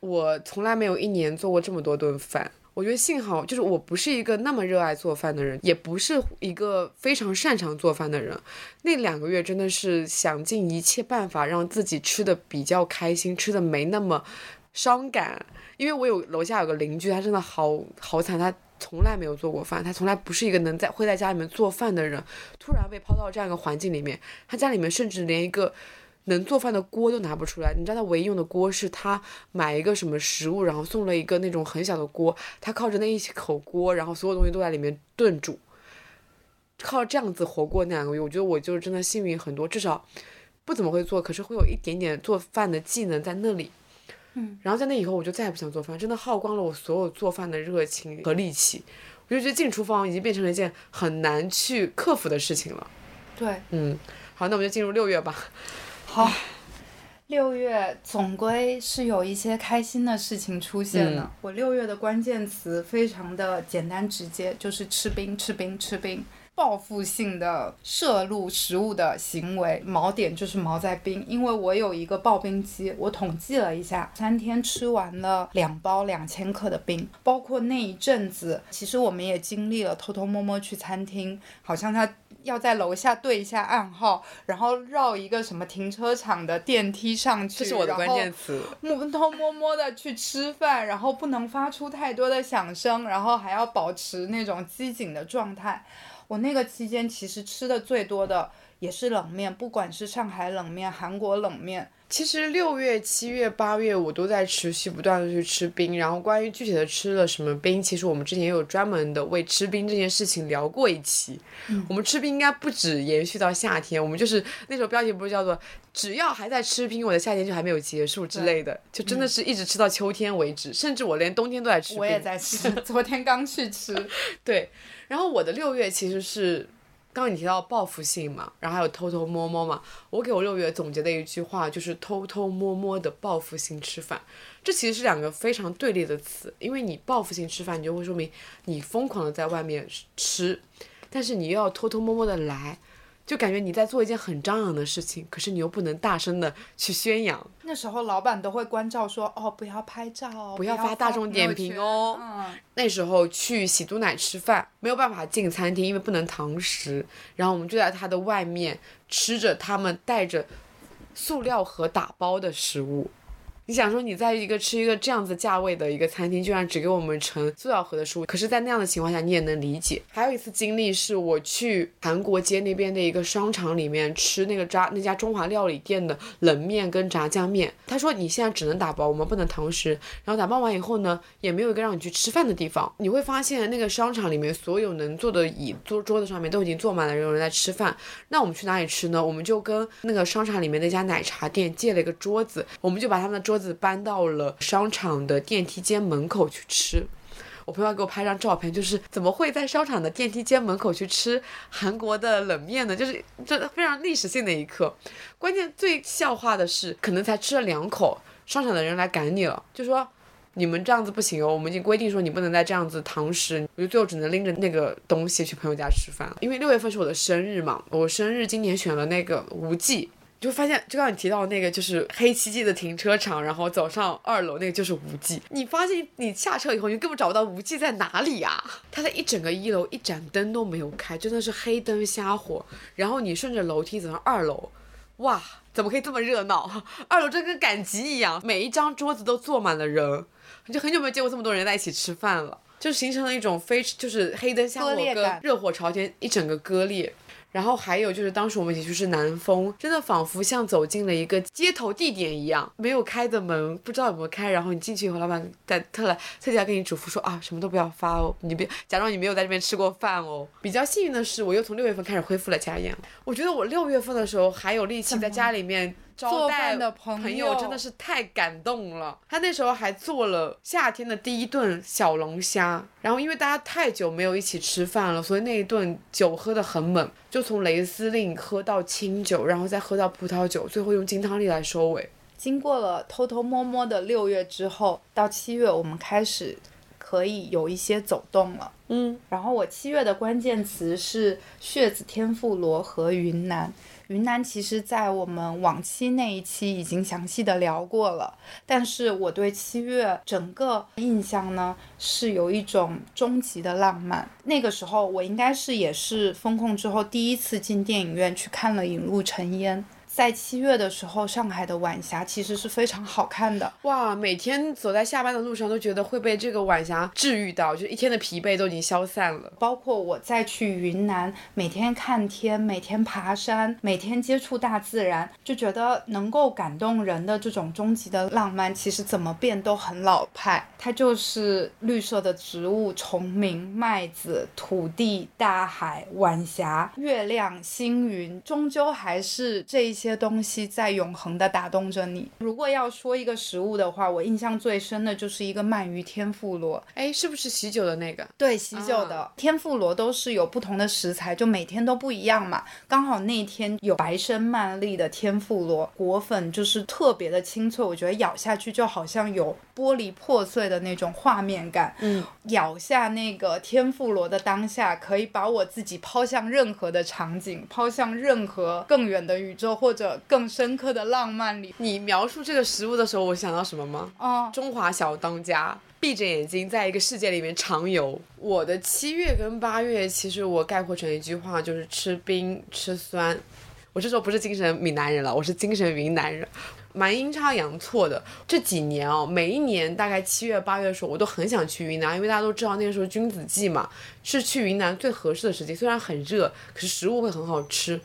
我从来没有一年做过这么多顿饭。我觉得幸好，就是我不是一个那么热爱做饭的人，也不是一个非常擅长做饭的人。那两个月真的是想尽一切办法让自己吃的比较开心，吃的没那么伤感。因为我有楼下有个邻居，他真的好好惨，他从来没有做过饭，他从来不是一个能在会在家里面做饭的人。突然被抛到这样一个环境里面，他家里面甚至连一个。能做饭的锅都拿不出来，你知道他唯一用的锅是他买一个什么食物，然后送了一个那种很小的锅，他靠着那一口锅，然后所有东西都在里面炖煮，靠这样子活过那两个月。我觉得我就是真的幸运很多，至少不怎么会做，可是会有一点点做饭的技能在那里。嗯，然后在那以后我就再也不想做饭，真的耗光了我所有做饭的热情和力气。我就觉得进厨房已经变成了一件很难去克服的事情了。对，嗯，好，那我们就进入六月吧。好，六月总归是有一些开心的事情出现了。我六月的关键词非常的简单直接，就是吃冰、吃冰、吃冰。报复性的摄入食物的行为，锚点就是锚在冰，因为我有一个刨冰机，我统计了一下，三天吃完了两包两千克的冰，包括那一阵子，其实我们也经历了偷偷摸摸去餐厅，好像他要在楼下对一下暗号，然后绕一个什么停车场的电梯上去，这是我的关键词。偷偷摸摸的去吃饭，然后不能发出太多的响声，然后还要保持那种机警的状态。我那个期间其实吃的最多的也是冷面，不管是上海冷面、韩国冷面。其实六月、七月、八月我都在持续不断的去吃冰。然后关于具体的吃了什么冰，其实我们之前也有专门的为吃冰这件事情聊过一期。嗯我们吃冰应该不止延续到夏天，我们就是那时候标题不是叫做“只要还在吃冰，我的夏天就还没有结束”之类的，就真的是一直吃到秋天为止，甚至我连冬天都在吃冰。我也在 吃，昨天刚去吃。对，然后我的六月其实是，刚刚你提到报复性嘛，然后还有偷偷摸摸嘛，我给我六月总结的一句话就是偷偷摸摸的报复性吃饭，这其实是两个非常对立的词，因为你报复性吃饭，你就会说明你疯狂的在外面吃，但是你又要偷偷摸摸的来。就感觉你在做一件很张扬的事情，可是你又不能大声的去宣扬，那时候老板都会关照说，哦，不要拍照哦，不要发大众点评哦那时候去喜都奶吃饭，没有办法进餐厅，因为不能堂食。然后我们就在它的外面吃着他们带着塑料盒打包的食物。你想说你在一个吃一个这样子价位的一个餐厅，居然只给我们盛塑料盒的食物，可是，在那样的情况下，你也能理解。还有一次经历是我去韩国街那边的一个商场里面吃那个炸那家中华料理店的冷面跟炸酱面，他说你现在只能打包，我们不能堂食。然后打包完以后呢，也没有一个让你去吃饭的地方。你会发现那个商场里面所有能坐的椅桌桌子上面都已经坐满了人，有人在吃饭。那我们去哪里吃呢？我们就跟那个商场里面那家奶茶店借了一个桌子，我们就把他们的桌子搬到了商场的电梯间门口去吃。我朋友给我拍张照片，就是怎么会在商场的电梯间门口去吃韩国的冷面呢？就是这非常历史性的一刻。关键最笑话的是，可能才吃了两口，商场的人来赶你了，就说你们这样子不行哦，我们已经规定说你不能再这样子堂食，我就最后只能拎着那个东西去朋友家吃饭了。因为六月份是我的生日嘛，我生日今年选了那个无忌。就发现就刚刚你提到那个就是黑漆漆的停车场，然后走上二楼那个就是无忌。你发现你下车以后，你根本找不到无忌在哪里呀、它的一整个一楼一盏灯都没有开，真的是黑灯瞎火。然后你顺着楼梯走上二楼，哇，怎么可以这么热闹？二楼真跟赶集一样，每一张桌子都坐满了人，就很久没有见过这么多人在一起吃饭了，就形成了一种非就是黑灯瞎火跟热火朝天，一整个割裂。然后还有就是，当时我们一起去是南风，真的仿佛像走进了一个街头地点一样，没有开的门，不知道有没有开。然后你进去以后，老板在特来特地来跟你嘱咐说啊，什么都不要发哦，你别假装你没有在这边吃过饭哦。比较幸运的是，我又从六月份开始恢复了家宴。我觉得我六月份的时候还有力气在家里面招做待饭的朋朋友真的是太感动了。他那时候还做了夏天的第一顿小龙虾，然后因为大家太久没有一起吃饭了，所以那一顿酒喝得很猛，就从雷司令喝到清酒，然后再喝到葡萄酒，最后用金汤力来收尾。经过了偷偷摸摸的六月之后，到七月我们开始可以有一些走动了。嗯，然后我七月的关键词是血子天妇罗和云南。云南其实，在我们往期那一期已经详细的聊过了，但是我对七月整个印象呢，是有一种终极的浪漫。那个时候，我应该是也是封控之后第一次进电影院去看了《引入尘烟》。在七月的时候，上海的晚霞其实是非常好看的。哇，每天走在下班的路上都觉得会被这个晚霞治愈到，就一天的疲惫都已经消散了。包括我再去云南，每天看天，每天爬山，每天接触大自然，就觉得能够感动人的这种终极的浪漫，其实怎么变都很老派。它就是绿色的植物、虫鸣、麦子、土地、大海、晚霞、月亮、星云，终究还是这一些东西在永恒的打动着你。如果要说一个食物的话，我印象最深的就是一个鳗鱼天妇罗，哎，是不是喜酒的那个？对，喜酒的、天妇罗都是有不同的食材，就每天都不一样嘛。刚好那天有白生鳗粒的天妇罗，果粉就是特别的清脆，我觉得咬下去就好像有玻璃破碎的那种画面感。嗯，咬下那个天妇罗的当下，可以把我自己抛向任何的场景，抛向任何更远的宇宙或者更深刻的浪漫里。你描述这个食物的时候，我想到什么吗？哦，中华小当家，闭着眼睛在一个世界里面畅游。我的七月跟八月，其实我概括成一句话，就是吃冰吃酸。我这时候不是精神闽南人了，我是精神云南人，蛮阴差阳错的。这几年哦，每一年大概七月八月的时候，我都很想去云南，因为大家都知道那个时候君子季嘛，是去云南最合适的时机。虽然很热，可是食物会很好吃。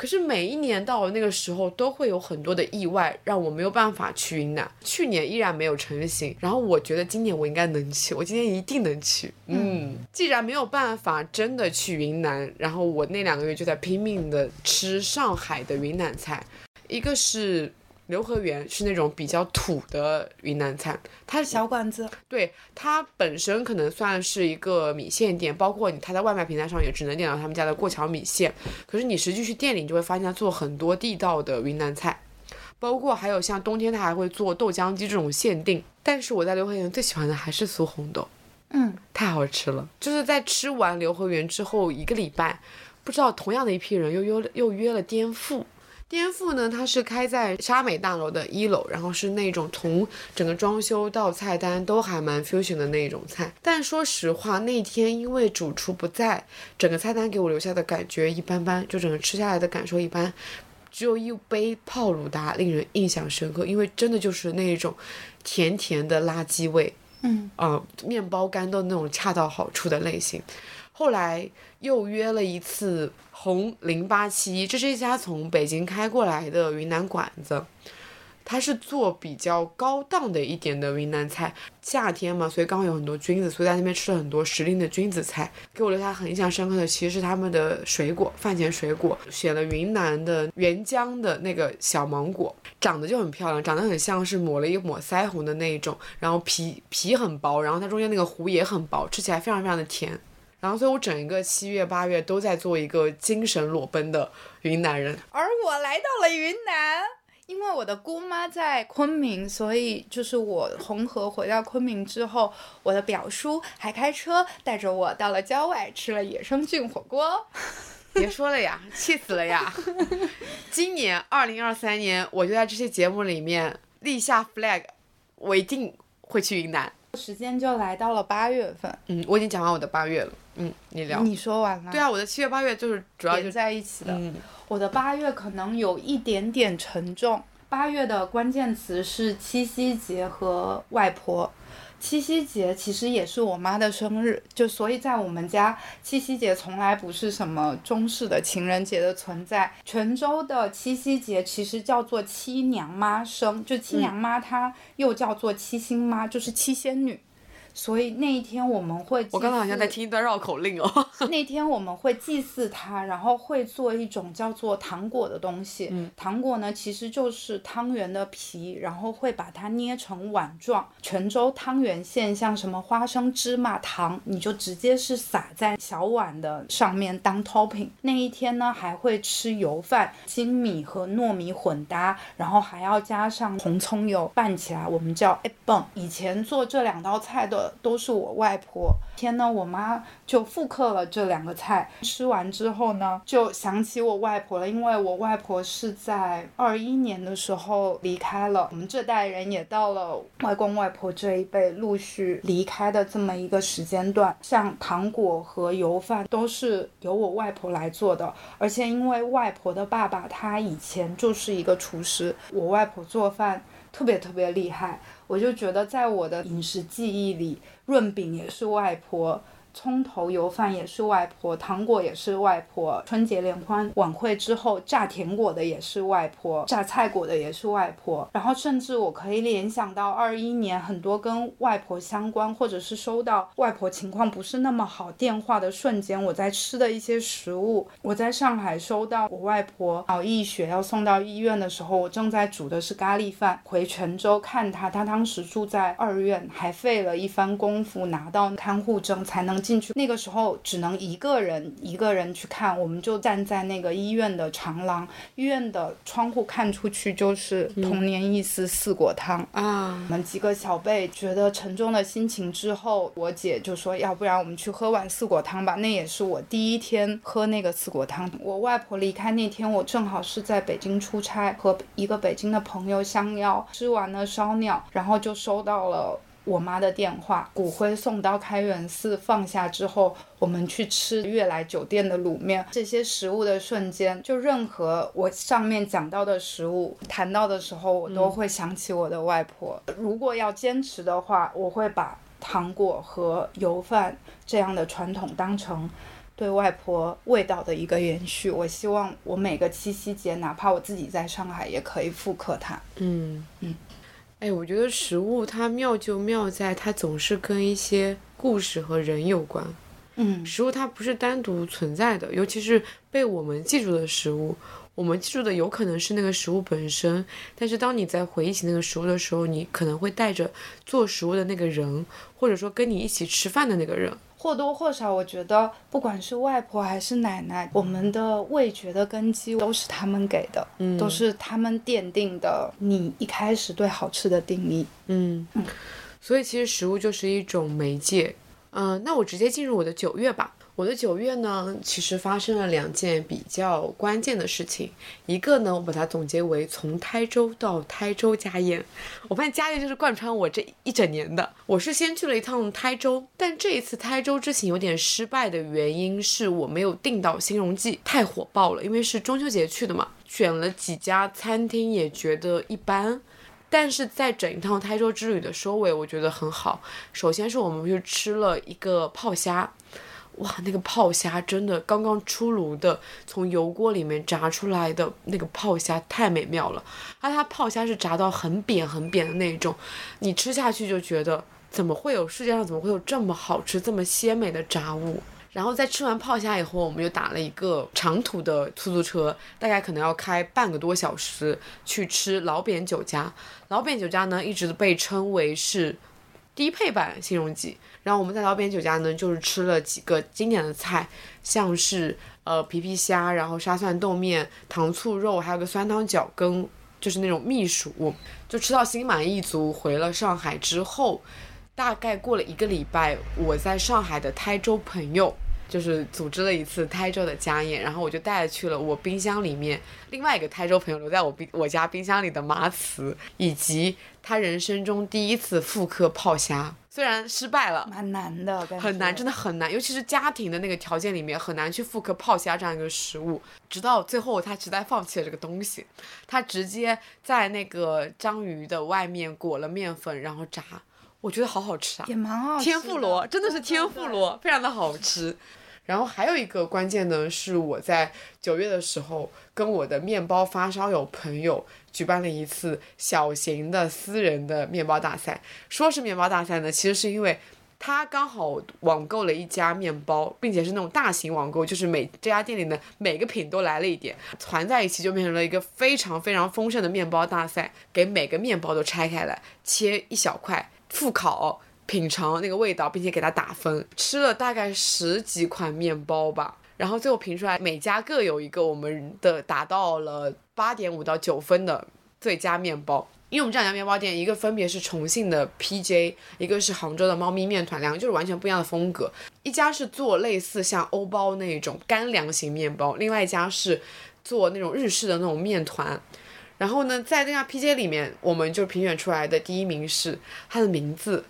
可是每一年到了那个时候，都会有很多的意外，让我没有办法去云南。去年依然没有成行，然后我觉得今年我应该能去，我今年一定能去。嗯，既然没有办法真的去云南，然后我那两个月就在拼命的吃上海的云南菜，一个是。刘和源是那种比较土的云南菜，它小馆子，对它本身可能算是一个米线店，包括你它在外卖平台上也只能点到他们家的过桥米线。可是你实际去店里，你就会发现它做很多地道的云南菜，包括还有像冬天它还会做豆浆鸡这种限定。但是我在刘和源最喜欢的还是酥红豆，嗯，太好吃了。就是在吃完刘和源之后一个礼拜，不知道同样的一批人又约了又约了颠覆。颠覆呢，它是开在沙美大楼的一楼，然后是那种从整个装修到菜单都还蛮 fusion 的那种菜。但说实话，那天因为主厨不在，整个菜单给我留下的感觉一般般，就整个吃下来的感受一般。只有一杯泡鲁达令人印象深刻，因为真的就是那一种甜甜的垃圾味，嗯，啊、面包干的那种恰到好处的类型。后来又约了一次红零八七，这是一家从北京开过来的云南馆子，它是做比较高档的一点的云南菜。夏天嘛，所以刚好有很多菌子，所以在那边吃了很多时令的菌子菜。给我留下很印象深刻的，其实是他们的水果，饭前水果，选了云南的沅江的那个小芒果，长得就很漂亮，长得很像是抹了一抹腮红的那一种，然后皮皮很薄，然后它中间那个核也很薄，吃起来非常非常的甜。然后，所以我整一个七月八月都在做一个精神裸奔的云南人。而我来到了云南，因为我的姑妈在昆明，所以就是我红河回到昆明之后，我的表叔还开车带着我到了郊外吃了野生菌火锅。别说了呀，气死了呀！今年二零二三年，我就在这些节目里面立下 flag，我一定会去云南。时间就来到了八月份，嗯，我已经讲完我的八月了。嗯，你聊。你说完了？对啊，我的七月八月就是主要就连在一起的。嗯，我的八月可能有一点点沉重。八月的关键词是七夕节和外婆。七夕节其实也是我妈的生日，就所以在我们家，七夕节从来不是什么中式的情人节的存在。泉州的七夕节其实叫做七娘妈生，就七娘妈她又叫做七星妈，就是七仙女。所以那一天我们会，我刚才好像在听一段绕口令哦。那天我们会祭祀他，然后会做一种叫做糖果的东西。嗯，糖果呢其实就是汤圆的皮，然后会把它捏成碗状。泉州汤圆馅像什么花生、芝麻、糖，你就直接是撒在小碗的上面当 topping。那一天呢还会吃油饭，精米和糯米混搭，然后还要加上红葱油拌起来，我们叫一蹦。以前做这两道菜都是我外婆。天呢，我妈就复刻了这两个菜。吃完之后呢，就想起我外婆了，因为我外婆是在二一年的时候离开了。我们这代人也到了外公外婆这一辈陆续离开的这么一个时间段。像糖果和油饭都是由我外婆来做的，而且因为外婆的爸爸他以前就是一个厨师，我外婆做饭特别特别厉害。我就觉得，在我的饮食记忆里，润饼也是外婆。葱头油饭也是外婆，糖果也是外婆。春节联欢晚会之后，炸甜果的也是外婆，炸菜果的也是外婆。然后甚至我可以联想到二一年很多跟外婆相关，或者是收到外婆情况不是那么好电话的瞬间，我在吃的一些食物。我在上海收到我外婆脑溢血要送到医院的时候，我正在煮的是咖喱饭。回泉州看她，她当时住在二院，还费了一番功夫拿到看护证才能。进去那个时候只能一个人一个人去看，我们就站在那个医院的长廊，医院的窗户看出去就是童年一丝四果汤啊。我们几个小辈觉得沉重的心情之后，我姐就说，要不然我们去喝碗四果汤吧。那也是我第一天喝那个四果汤。我外婆离开那天，我正好是在北京出差，和一个北京的朋友相邀，吃完了烧鸟，然后就收到了。我妈的电话，骨灰送到开元寺放下之后，我们去吃悦来酒店的卤面。这些食物的瞬间，就任何我上面讲到的食物谈到的时候，我都会想起我的外婆。如果要坚持的话，我会把糖果和油饭这样的传统当成对外婆味道的一个延续。我希望我每个七夕节，哪怕我自己在上海，也可以复刻它。嗯嗯。哎，我觉得食物它妙就妙在它总是跟一些故事和人有关。嗯，食物它不是单独存在的，尤其是被我们记住的食物，我们记住的有可能是那个食物本身，但是当你在回忆起那个食物的时候，你可能会带着做食物的那个人，或者说跟你一起吃饭的那个人。或多或少，我觉得不管是外婆还是奶奶，我们的味觉的根基都是他们给的，嗯都是他们奠定的你一开始对好吃的定义。嗯嗯，所以其实食物就是一种媒介。嗯、那我直接进入我的九月吧。我的九月呢，其实发生了两件比较关键的事情。一个呢，我把它总结为从台州到台州家宴。我发现家宴就是贯穿我这一整年的。我是先去了一趟台州，但这一次台州之行有点失败的原因是我没有订到新荣记，太火爆了，因为是中秋节去的嘛。选了几家餐厅也觉得一般。但是在整一趟台州之旅的收尾，我觉得很好。首先是我们去吃了一个泡虾，哇，那个泡虾真的刚刚出炉的，从油锅里面炸出来的那个泡虾太美妙了。而它泡虾是炸到很扁很扁的那种，你吃下去就觉得怎么会有世界上怎么会有这么好吃、这么鲜美的炸物？然后在吃完泡虾以后，我们就打了一个长途的出租车，大概可能要开半个多小时去吃老扁酒家。老扁酒家呢，一直被称为是低配版新荣记。然后我们在老扁酒家呢，就是吃了几个经典的菜，像是呃皮皮虾，然后沙蒜豆面、糖醋肉，还有个酸汤饺羹就是那种蜜薯，就吃到心满意足。回了上海之后。大概过了一个礼拜，我在上海的台州朋友就是组织了一次台州的家宴，然后我就带去了我冰箱里面另外一个台州朋友留在我冰我家冰箱里的麻糍，以及他人生中第一次复刻泡虾，虽然失败了。蛮难的，很难，真的很难，尤其是家庭的那个条件里面，很难去复刻泡虾这样一个食物。直到最后，他实在放弃了这个东西，他直接在那个章鱼的外面裹了面粉，然后炸。我觉得好好吃啊！也蛮好吃。天妇罗真的是天妇。罗，非常的好吃。然后还有一个关键呢，是我在九月的时候跟我的面包发烧友朋友举办了一次小型的私人的面包大赛。说是面包大赛呢，其实是因为他刚好网购了一家面包，并且是那种大型网购，就是每这家店里的每个品都来了一点，团在一起就变成了一个非常非常丰盛的面包大赛。给每个面包都拆开来，切一小块，复烤。品尝那个味道，并且给它打分，吃了大概十几款面包吧，然后最后评出来每家各有一个我们的达到了八点五到九分的最佳面包。因为我们这两家面包店，一个分别是重庆的 PJ，一个是杭州的猫咪面团，两个就是完全不一样的风格。一家是做类似像欧包那种干粮型面包，另外一家是做那种日式的那种面团。然后呢，在这家 PJ 里面，我们就评选出来的第一名是它的名字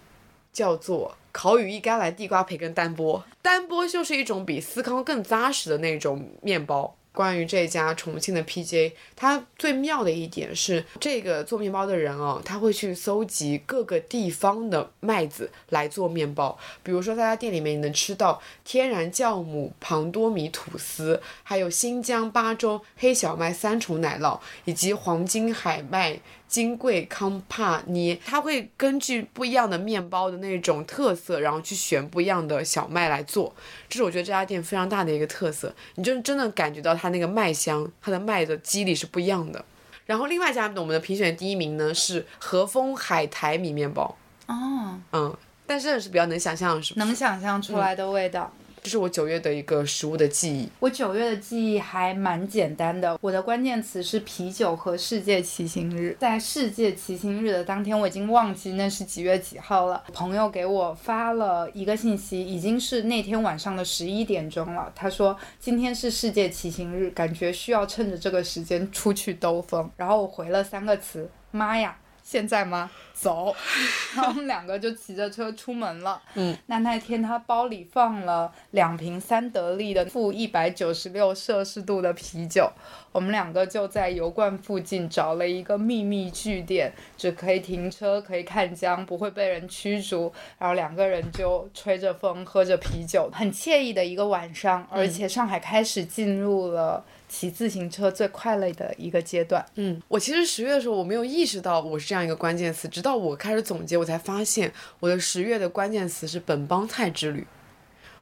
叫做烤羽衣甘蓝地瓜培根单波。单波就是一种比司康更扎实的那种面包。关于这家重庆的 PJ，它最妙的一点是，这个做面包的人哦，他会去搜集各个地方的麦子来做面包。比如说，在他店里面，你能吃到天然酵母庞多米吐司，还有新疆巴州黑小麦三重奶酪，以及黄金海麦金贵康帕尼。它会根据不一样的面包的那种特色，然后去选不一样的小麦来做。这是我觉得这家店非常大的一个特色，你就真的感觉到它那个麦香，它的麦的肌理是不一样的。然后另外一家我们的评选第一名呢是和风海苔米面包，哦，嗯，但是这是比较能想象？能想象出来的味道。这是我九月的一个食物的记忆。我九月的记忆还蛮简单的，我的关键词是啤酒和世界骑行日。在世界骑行日的当天，我已经忘记那是几月几号了。朋友给我发了一个信息，已经是那天晚上的十一点钟了。他说今天是世界骑行日，感觉需要趁着这个时间出去兜风。然后我回了三个词：妈呀！现在吗？走，然后我们两个就骑着车出门了。嗯，那那天他包里放了两瓶三得利的负一百九十六摄氏度的啤酒，我们两个就在油罐附近找了一个秘密据点，只可以停车，可以看江，不会被人驱逐。然后两个人就吹着风，喝着啤酒，很惬意的一个晚上。而且上海开始进入了骑自行车最快乐的一个阶段。嗯，我其实十月的时候我没有意识到我是这样一个关键词，直到我开始总结，我才发现我的十月的关键词是本帮菜之旅。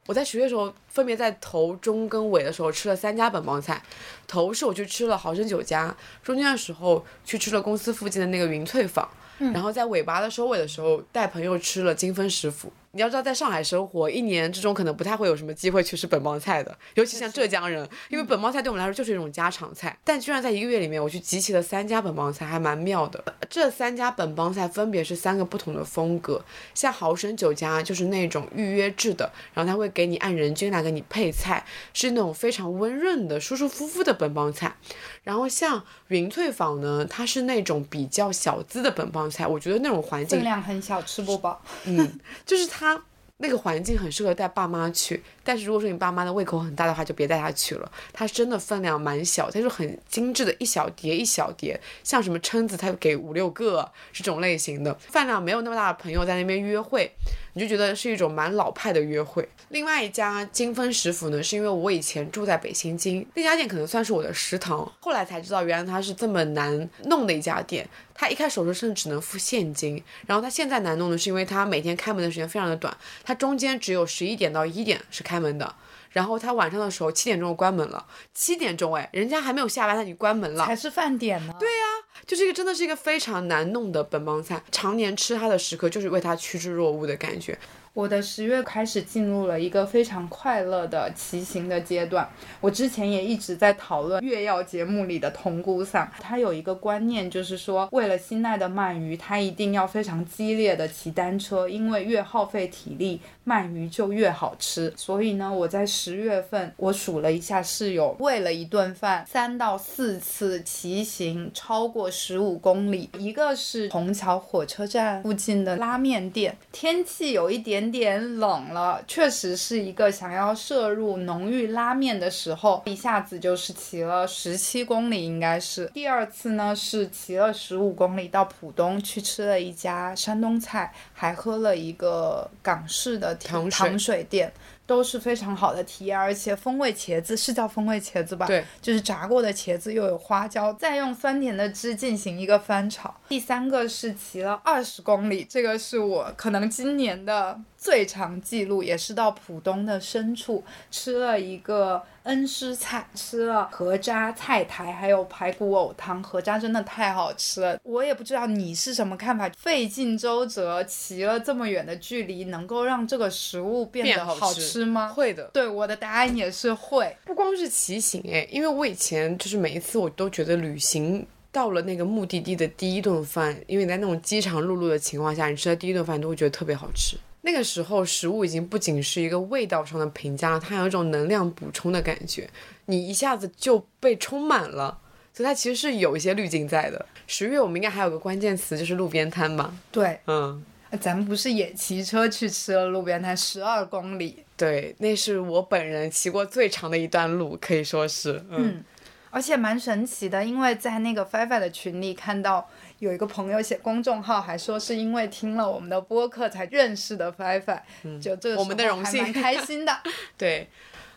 我在十月的时候，分别在头、中跟尾的时候吃了三家本帮菜。头是我去吃了豪生酒家，中间的时候去吃了公司附近的那个云翠坊，然后在尾巴的收尾的时候带朋友吃了金分食府。你要知道，在上海生活一年之中，可能不太会有什么机会去吃本帮菜的，尤其像浙江人，因为本帮菜对我们来说就是一种家常菜。但居然在一个月里面，我去集齐了三家本帮菜，还蛮妙的。这三家本帮菜分别是三个不同的风格，像豪生酒家就是那种预约制的，然后他会给你按人均来给你配菜，是那种非常温润的、舒舒服服的本帮菜。然后像云翠坊呢，它是那种比较小资的本帮菜，我觉得那种环境分量很小，吃不饱。嗯，就是它他那个环境很适合带爸妈去，但是如果说你爸妈的胃口很大的话，就别带他去了。它真的分量蛮小，它就很精致的一小碟一小碟，像什么蛏子，它给五六个这种类型的，饭量没有那么大的朋友在那边约会，你就觉得是一种蛮老派的约会。另外一家金分食府呢，是因为我以前住在北新泾，那家店可能算是我的食堂，后来才知道原来它是这么难弄的一家店。它一开始的时候甚至只能付现金，然后他现在难弄的是因为他每天开门的时间非常的短，他中间只有十一点到一点是开门的，然后他晚上的时候七点钟就关门了，七点钟哎，人家还没有下班他已经关门了，还是饭点呢。对呀，就是一个真的是一个非常难弄的本帮菜，常年吃它的食客就是为它趋之若鹜的感觉。我的十月开始进入了一个非常快乐的骑行的阶段。我之前也一直在讨论越要节目里的铜鼓嗓，他有一个观念，就是说为了心爱的鳗鱼，他一定要非常激烈的骑单车，因为越耗费体力，鳗鱼就越好吃。所以呢，我在十月份，我数了一下，是有为了一顿饭三到四次骑行超过十五公里。一个是虹桥火车站附近的拉面店，天气有一点点冷了，确实是一个想要摄入浓郁拉面的时候，一下子就是骑了十七公里，应该是。第二次呢是骑了十五公里到浦东去吃了一家山东菜，还喝了一个港式的糖水糖水店。都是非常好的体验，而且风味茄子是叫风味茄子吧？对，就是炸过的茄子，又有花椒，再用酸甜的汁进行一个翻炒。第三个是骑了二十公里，这个是我可能今年的最长记录，也是到浦东的深处吃了一个恩施菜，吃了河渣菜苔，还有排骨藕汤。河渣真的太好吃了，我也不知道你是什么看法。费尽周折骑了这么远的距离，能够让这个食物变得好好吃吗？会的，对，我的答案也是会。不光是骑行哎，因为我以前就是每一次我都觉得旅行到了那个目的地的第一顿饭，因为你在那种饥肠辘辘的情况下，你吃的第一顿饭你都会觉得特别好吃。那个时候，食物已经不仅是一个味道上的评价了，它还有一种能量补充的感觉，你一下子就被充满了。所以它其实是有一些滤镜在的。十月我们应该还有个关键词就是路边摊吧？对，嗯，咱们不是也骑车去吃了路边摊十二公里，对，那是我本人骑过最长的一段路，可以说是，嗯，而且蛮神奇的，因为在那个 FiFi 的群里看到有一个朋友写公众号，还说是因为听了我们的播客才认识的 FiFi，、就这个我们的荣幸还蛮开心的。对，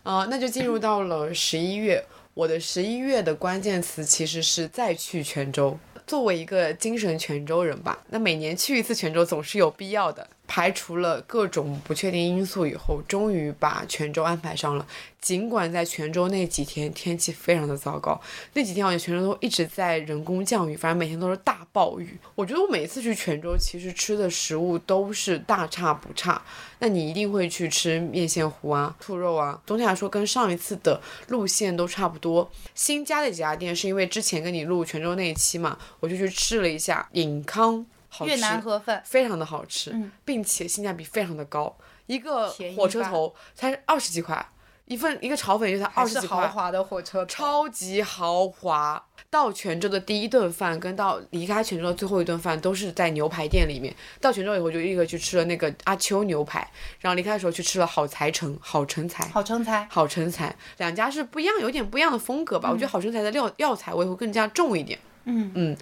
呃、那就进入到了十一月。我的十一月的关键词其实是再去泉州。作为一个精神泉州人吧，那每年去一次泉州总是有必要的。排除了各种不确定因素以后，终于把泉州安排上了。尽管在泉州那几天天气非常的糟糕，那几天好像泉州都一直在人工降雨，反正每天都是大暴雨。我觉得我每次去泉州，其实吃的食物都是大差不差。那你一定会去吃面线糊啊、兔肉啊。总体来说，跟上一次的路线都差不多。新加的几家店是因为之前跟你录泉州那一期嘛，我就去吃了一下尹康，好吃，越南河粉非常的好吃，嗯并且性价比非常的高，一个火车头才二十几块，一份一个炒粉就才二十几块，豪华的火车头，超级豪华。到泉州的第一顿饭跟到离开泉州的最后一顿饭都是在牛排店里面。到泉州以后就立刻去吃了那个阿秋牛排，然后离开的时候去吃了好财城、好成才、好成才。好成才，两家是不一样，有点不一样的风格吧。我觉得好成才的料药材味会更加重一点。嗯嗯，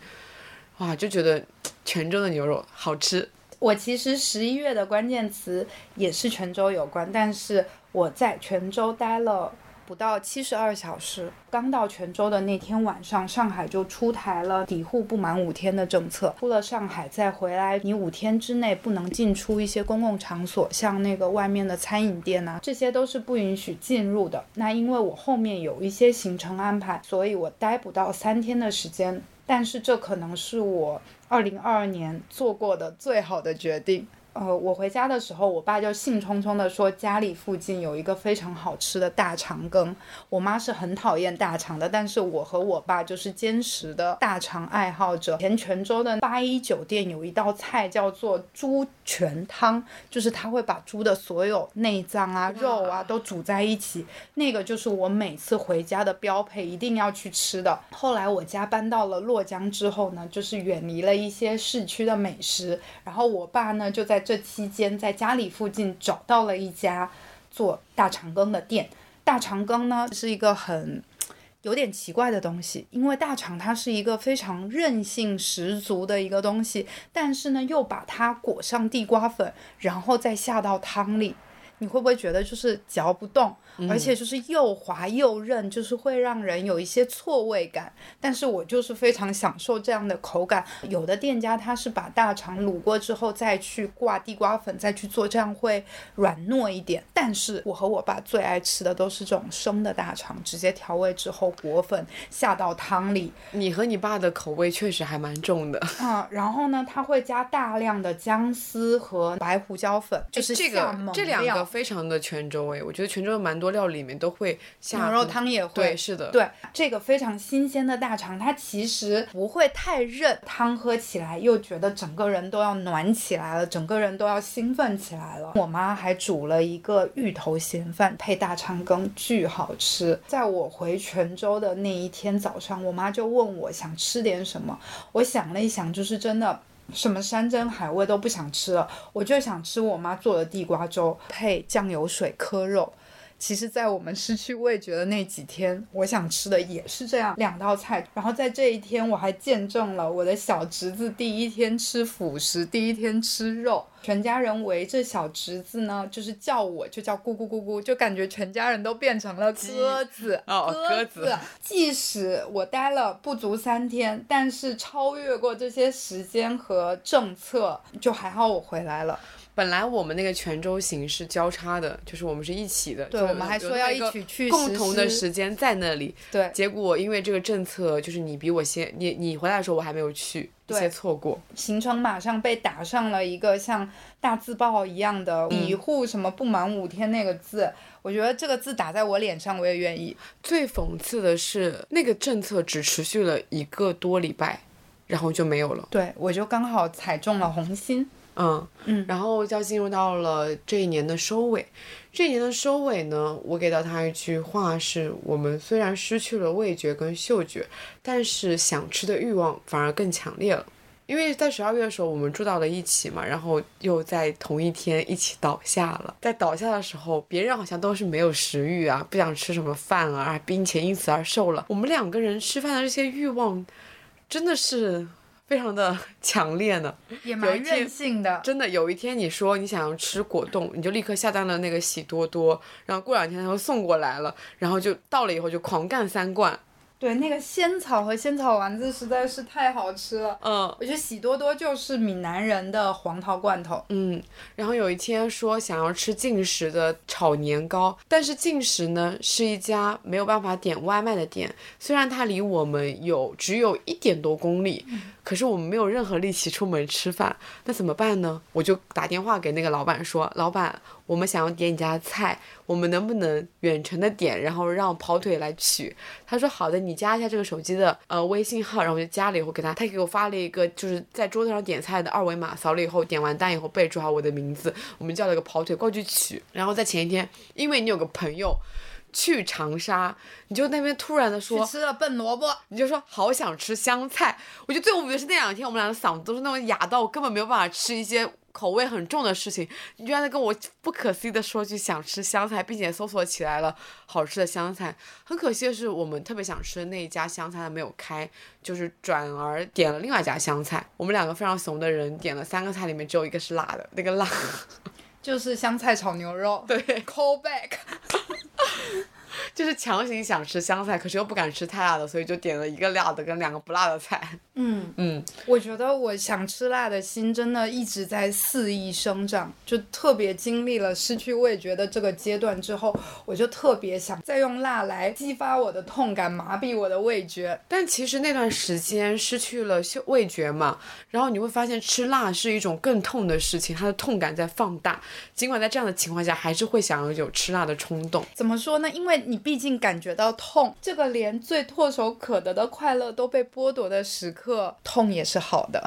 哇，就觉得泉州的牛肉好吃。我其实十一月的关键词也是泉州有关，但是我在泉州待了不到七十二小时。刚到泉州的那天晚上，上海就出台了抵沪不满五天的政策。出了上海再回来，你五天之内不能进出一些公共场所，像那个外面的餐饮店呐、这些都是不允许进入的。那因为我后面有一些行程安排，所以我待不到三天的时间。但是这可能是我二零二二年做过的最好的决定。呃，我回家的时候，我爸就兴冲冲地说家里附近有一个非常好吃的大肠羹。我妈是很讨厌大肠的，但是我和我爸就是坚实的大肠爱好者。前泉州的八一酒店有一道菜叫做猪全汤，就是他会把猪的所有内脏啊、肉啊都煮在一起，那个就是我每次回家的标配，一定要去吃的。后来我家搬到了洛江之后呢，就是远离了一些市区的美食，然后我爸呢就在这期间在家里附近找到了一家做大肠羹的店。大肠羹呢是一个很有点奇怪的东西，因为大肠它是一个非常韧性十足的一个东西，但是呢又把它裹上地瓜粉，然后再下到汤里。你会不会觉得就是嚼不动，而且就是又滑又韧，就是会让人有一些错位感。但是我就是非常享受这样的口感。有的店家他是把大肠卤过之后再去挂地瓜粉，再去做，这样会软糯一点。但是我和我爸最爱吃的都是这种生的大肠，直接调味之后裹粉下到汤里，你和你爸的口味确实还蛮重的。嗯、然后呢，他会加大量的姜丝和白胡椒粉，就是这个这两个非常的泉州味，我觉得泉州的蛮多料理里面都会下牛肉汤也会。对，是的，对，这个非常新鲜的大肠，它其实不会太韧，汤喝起来又觉得整个人都要暖起来了，整个人都要兴奋起来了。我妈还煮了一个芋头咸饭配大肠羹，巨好吃。在我回泉州的那一天早上，我妈就问我想吃点什么，我想了一想，就是真的。什么山珍海味都不想吃了，我就想吃我妈做的地瓜粥配酱油水磕肉。其实，在我们失去味觉的那几天，我想吃的也是这样两道菜。然后在这一天，我还见证了我的小侄子第一天吃辅食，第一天吃肉。全家人围着小侄子呢，就是叫我就叫咕咕咕咕，就感觉全家人都变成了鸽子。哦鸽鸽子即使我待了不足三天，但是超越过这些时间和政策，就还好我回来了。本来我们那个泉州行是交叉的，就是我们是一起的，对我们还说要一起去共同的时间在那里。对，结果因为这个政策，就是你比我先，你你回来的时候我还没有去，一些错过。行程马上被打上了一个像大字报一样的“已户什么不满五天”那个字，我觉得这个字打在我脸上，我也愿意。最讽刺的是，那个政策只持续了一个多礼拜，然后就没有了。对，我就刚好踩中了红心。嗯嗯然后就要进入到了这一年的收尾。这一年的收尾呢，我给到他一句话是：我们虽然失去了味觉跟嗅觉，但是想吃的欲望反而更强烈了。因为在十二月的时候，我们住到了一起嘛，然后又在同一天一起倒下了。在倒下的时候，别人好像都是没有食欲啊，不想吃什么饭啊，并且因此而瘦了。我们两个人吃饭的这些欲望，真的是非常的 强烈呢。也蛮任性的。真的有一天你说你想要吃果冻，你就立刻下单了那个喜多多，然后过两天他就送过来了，然后就到了以后就狂干三罐。对，那个仙草和仙草丸子实在是太好吃了。嗯我觉得喜多多就是闽南人的黄桃罐头。嗯，然后有一天说想要吃进食的炒年糕，但是进食呢是一家没有办法点外卖的店，虽然它离我们有只有一点多公里，可是我们没有任何力气出门吃饭，那怎么办呢？我就打电话给那个老板说，老板，我们想要点你家的菜，我们能不能远程的点，然后让跑腿来取？他说好的，你加一下这个手机的呃微信号，然后我就加了以后给他，他给我发了一个就是在桌子上点菜的二维码，扫了以后点完单以后备注好我的名字，我们叫了个跑腿过去取，然后在前一天，因为你有个朋友。去长沙，你就那边突然的说，去吃了笨萝卜，你就说好想吃香菜。我觉得最无语的是那两天我们俩的嗓子都是那种哑到根本没有办法吃一些口味很重的事情。你居然在跟我不可思议的说句想吃香菜，并且搜索起来了好吃的香菜。很可惜的是，我们特别想吃的那一家香菜它没有开，就是转而点了另外一家香菜。我们两个非常怂的人点了三个菜，里面只有一个是辣的，那个辣。就是香菜炒牛肉。对，call back。就是强行想吃香菜，可是又不敢吃太辣的，所以就点了一个辣的跟两个不辣的菜。嗯，嗯，我觉得我想吃辣的心真的一直在肆意生长，就特别经历了失去味觉的这个阶段之后，我就特别想再用辣来激发我的痛感，麻痹我的味觉。但其实那段时间失去了嗅味觉嘛，然后你会发现吃辣是一种更痛的事情，它的痛感在放大。尽管在这样的情况下，还是会想要有吃辣的冲动。怎么说呢？因为你毕竟感觉到痛，这个连最唾手可得的快乐都被剥夺的时刻，痛也是好的。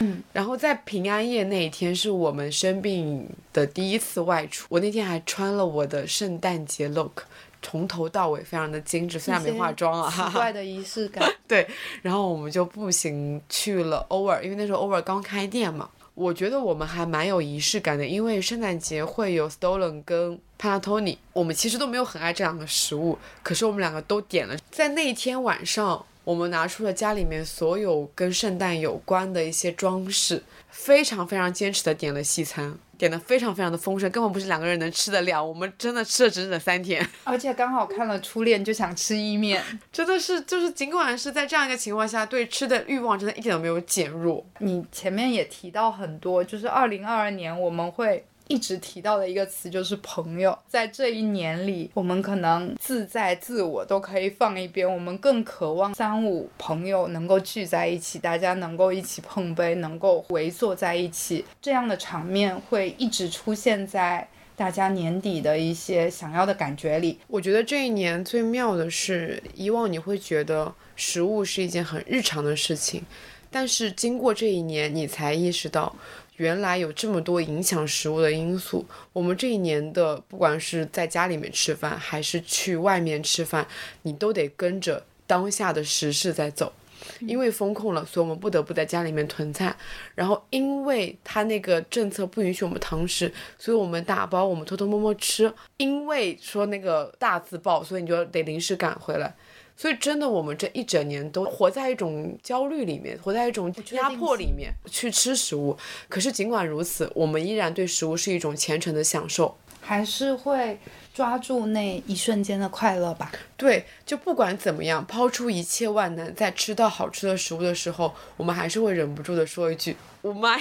嗯 然后在平安夜那一天是我们生病的第一次外出，我那天还穿了我的圣诞节 look。从头到尾非常的精致，虽然没化妆啊，哈怪的仪式感。对，然后我们就步行去了 Over，，因为那时候 Over 刚开店嘛。我觉得我们还蛮有仪式感的，因为圣诞节会有 Stolen 跟 Panettone，我们其实都没有很爱这两个食物，可是我们两个都点了。在那一天晚上，我们拿出了家里面所有跟圣诞有关的一些装饰，非常非常坚持的点了西餐，点的非常非常的丰盛，根本不是两个人能吃得了。我们真的吃了整整三天，而且刚好看了《初恋》，就想吃意面。真的是就是尽管是在这样一个情况下，对吃的欲望真的一点都没有减弱。你前面也提到很多，就是二零二二年我们会。一直提到的一个词就是朋友，在这一年里，我们可能自在自我都可以放一边，我们更渴望三五朋友能够聚在一起，大家能够一起碰杯，能够围坐在一起，这样的场面会一直出现在大家年底的一些想要的感觉里。我觉得这一年最妙的是，以往你会觉得食物是一件很日常的事情，但是经过这一年，你才意识到。原来有这么多影响食物的因素，我们这一年的不管是在家里面吃饭，还是去外面吃饭，你都得跟着当下的时事在走。因为风控了，所以我们不得不在家里面囤菜。然后因为他那个政策不允许我们堂食，所以我们打包，我们偷偷摸摸吃。因为说那个大字报，所以你就得临时赶回来。所以真的，我们这一整年都活在一种焦虑里面，活在一种压迫里面去吃食物。可是尽管如此，我们依然对食物是一种虔诚的享受，还是会抓住那一瞬间的快乐吧。对，就不管怎么样，抛出一切万难，在吃到好吃的食物的时候，我们还是会忍不住的说一句“我妈”。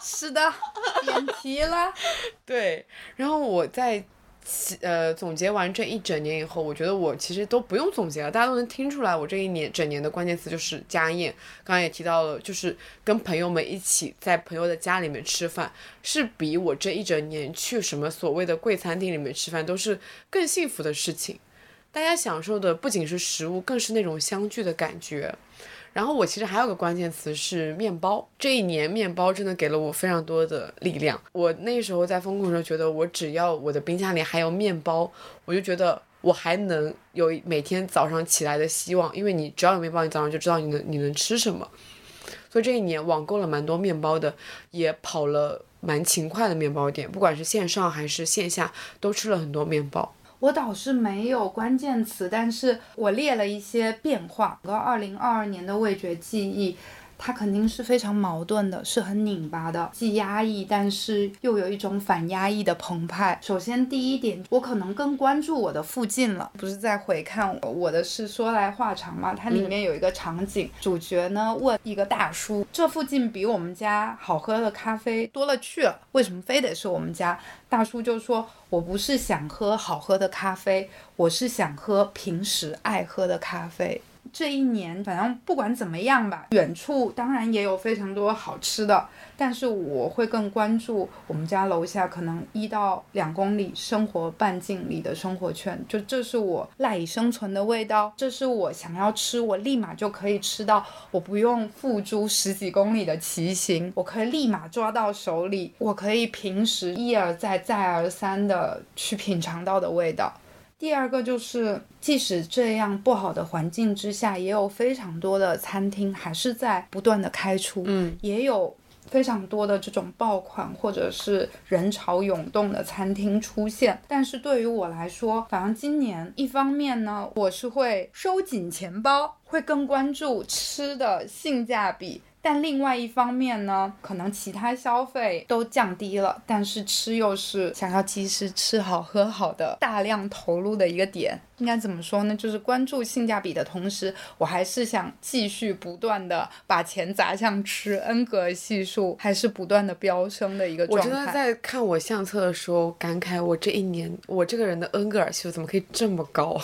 是的，点题了。对，然后我在。呃，总结完这一整年以后，我觉得我其实都不用总结了，大家都能听出来，我这一年整年的关键词就是家宴。刚刚也提到了，就是跟朋友们一起在朋友的家里面吃饭，是比我这一整年去什么所谓的贵餐厅里面吃饭都是更幸福的事情。大家享受的不仅是食物，更是那种相聚的感觉。然后我其实还有个关键词是面包，这一年面包真的给了我非常多的力量。我那时候在风控的时候，觉得我只要我的冰箱里还有面包，我就觉得我还能有每天早上起来的希望。因为你只要有面包，你早上就知道你能你能吃什么。所以这一年网购了蛮多面包的，也跑了蛮勤快的面包店，不管是线上还是线下，都吃了很多面包。我倒是没有关键词，但是我列了一些变化。和二零二二年的味觉记忆。它肯定是非常矛盾的，是很拧巴的，既压抑，但是又有一种反压抑的澎湃。首先，第一点，我可能更关注我的附近了，不是在回看我的是说来话长嘛。它里面有一个场景，主角呢问一个大叔：“这附近比我们家好喝的咖啡多了去了，为什么非得是我们家？”大叔就说：“我不是想喝好喝的咖啡，我是想喝平时爱喝的咖啡。”这一年，反正不管怎么样吧，远处当然也有非常多好吃的，但是我会更关注我们家楼下可能一到两公里生活半径里的生活圈，就这是我赖以生存的味道，这是我想要吃，我立马就可以吃到，我不用付诸十几公里的骑行，我可以立马抓到手里，我可以平时一而再再而三的去品尝到的味道。第二个就是，即使这样不好的环境之下，也有非常多的餐厅还是在不断的开出，嗯，也有非常多的这种爆款或者是人潮涌动的餐厅出现。但是对于我来说，反正今年一方面呢，我是会收紧钱包，会更关注吃的性价比。但另外一方面呢，可能其他消费都降低了，但是吃又是想要及时吃好喝好的大量投入的一个点。应该怎么说呢？就是关注性价比的同时，我还是想继续不断的把钱砸向吃，N 个系数还是不断的飙升的一个状态。我真的在看我相册的时候感慨，我这一年我这个人的恩格尔系数怎么可以这么高？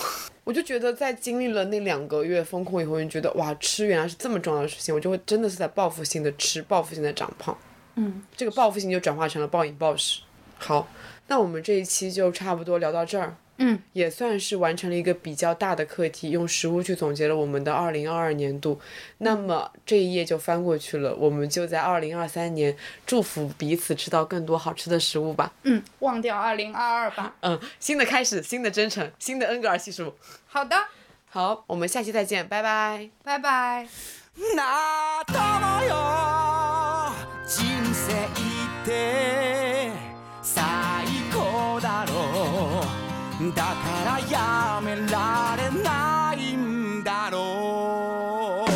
我就觉得在经历了那两个月风控以后，就觉得哇，吃原来是这么重要的事情，我就会真的是在报复性的吃，报复性的长胖。嗯，这个报复性就转化成了暴饮暴食。好，那我们这一期就差不多聊到这儿。嗯，也算是完成了一个比较大的课题，用食物去总结了我们的二零二二年度。那么这一页就翻过去了，我们就在二零二三年祝福彼此吃到更多好吃的食物吧。嗯，忘掉二零二二吧。嗯，新的开始，新的征程，新的恩格尔系数。好的，好，我们下期再见，拜拜，拜拜。だからやめられないんだろう。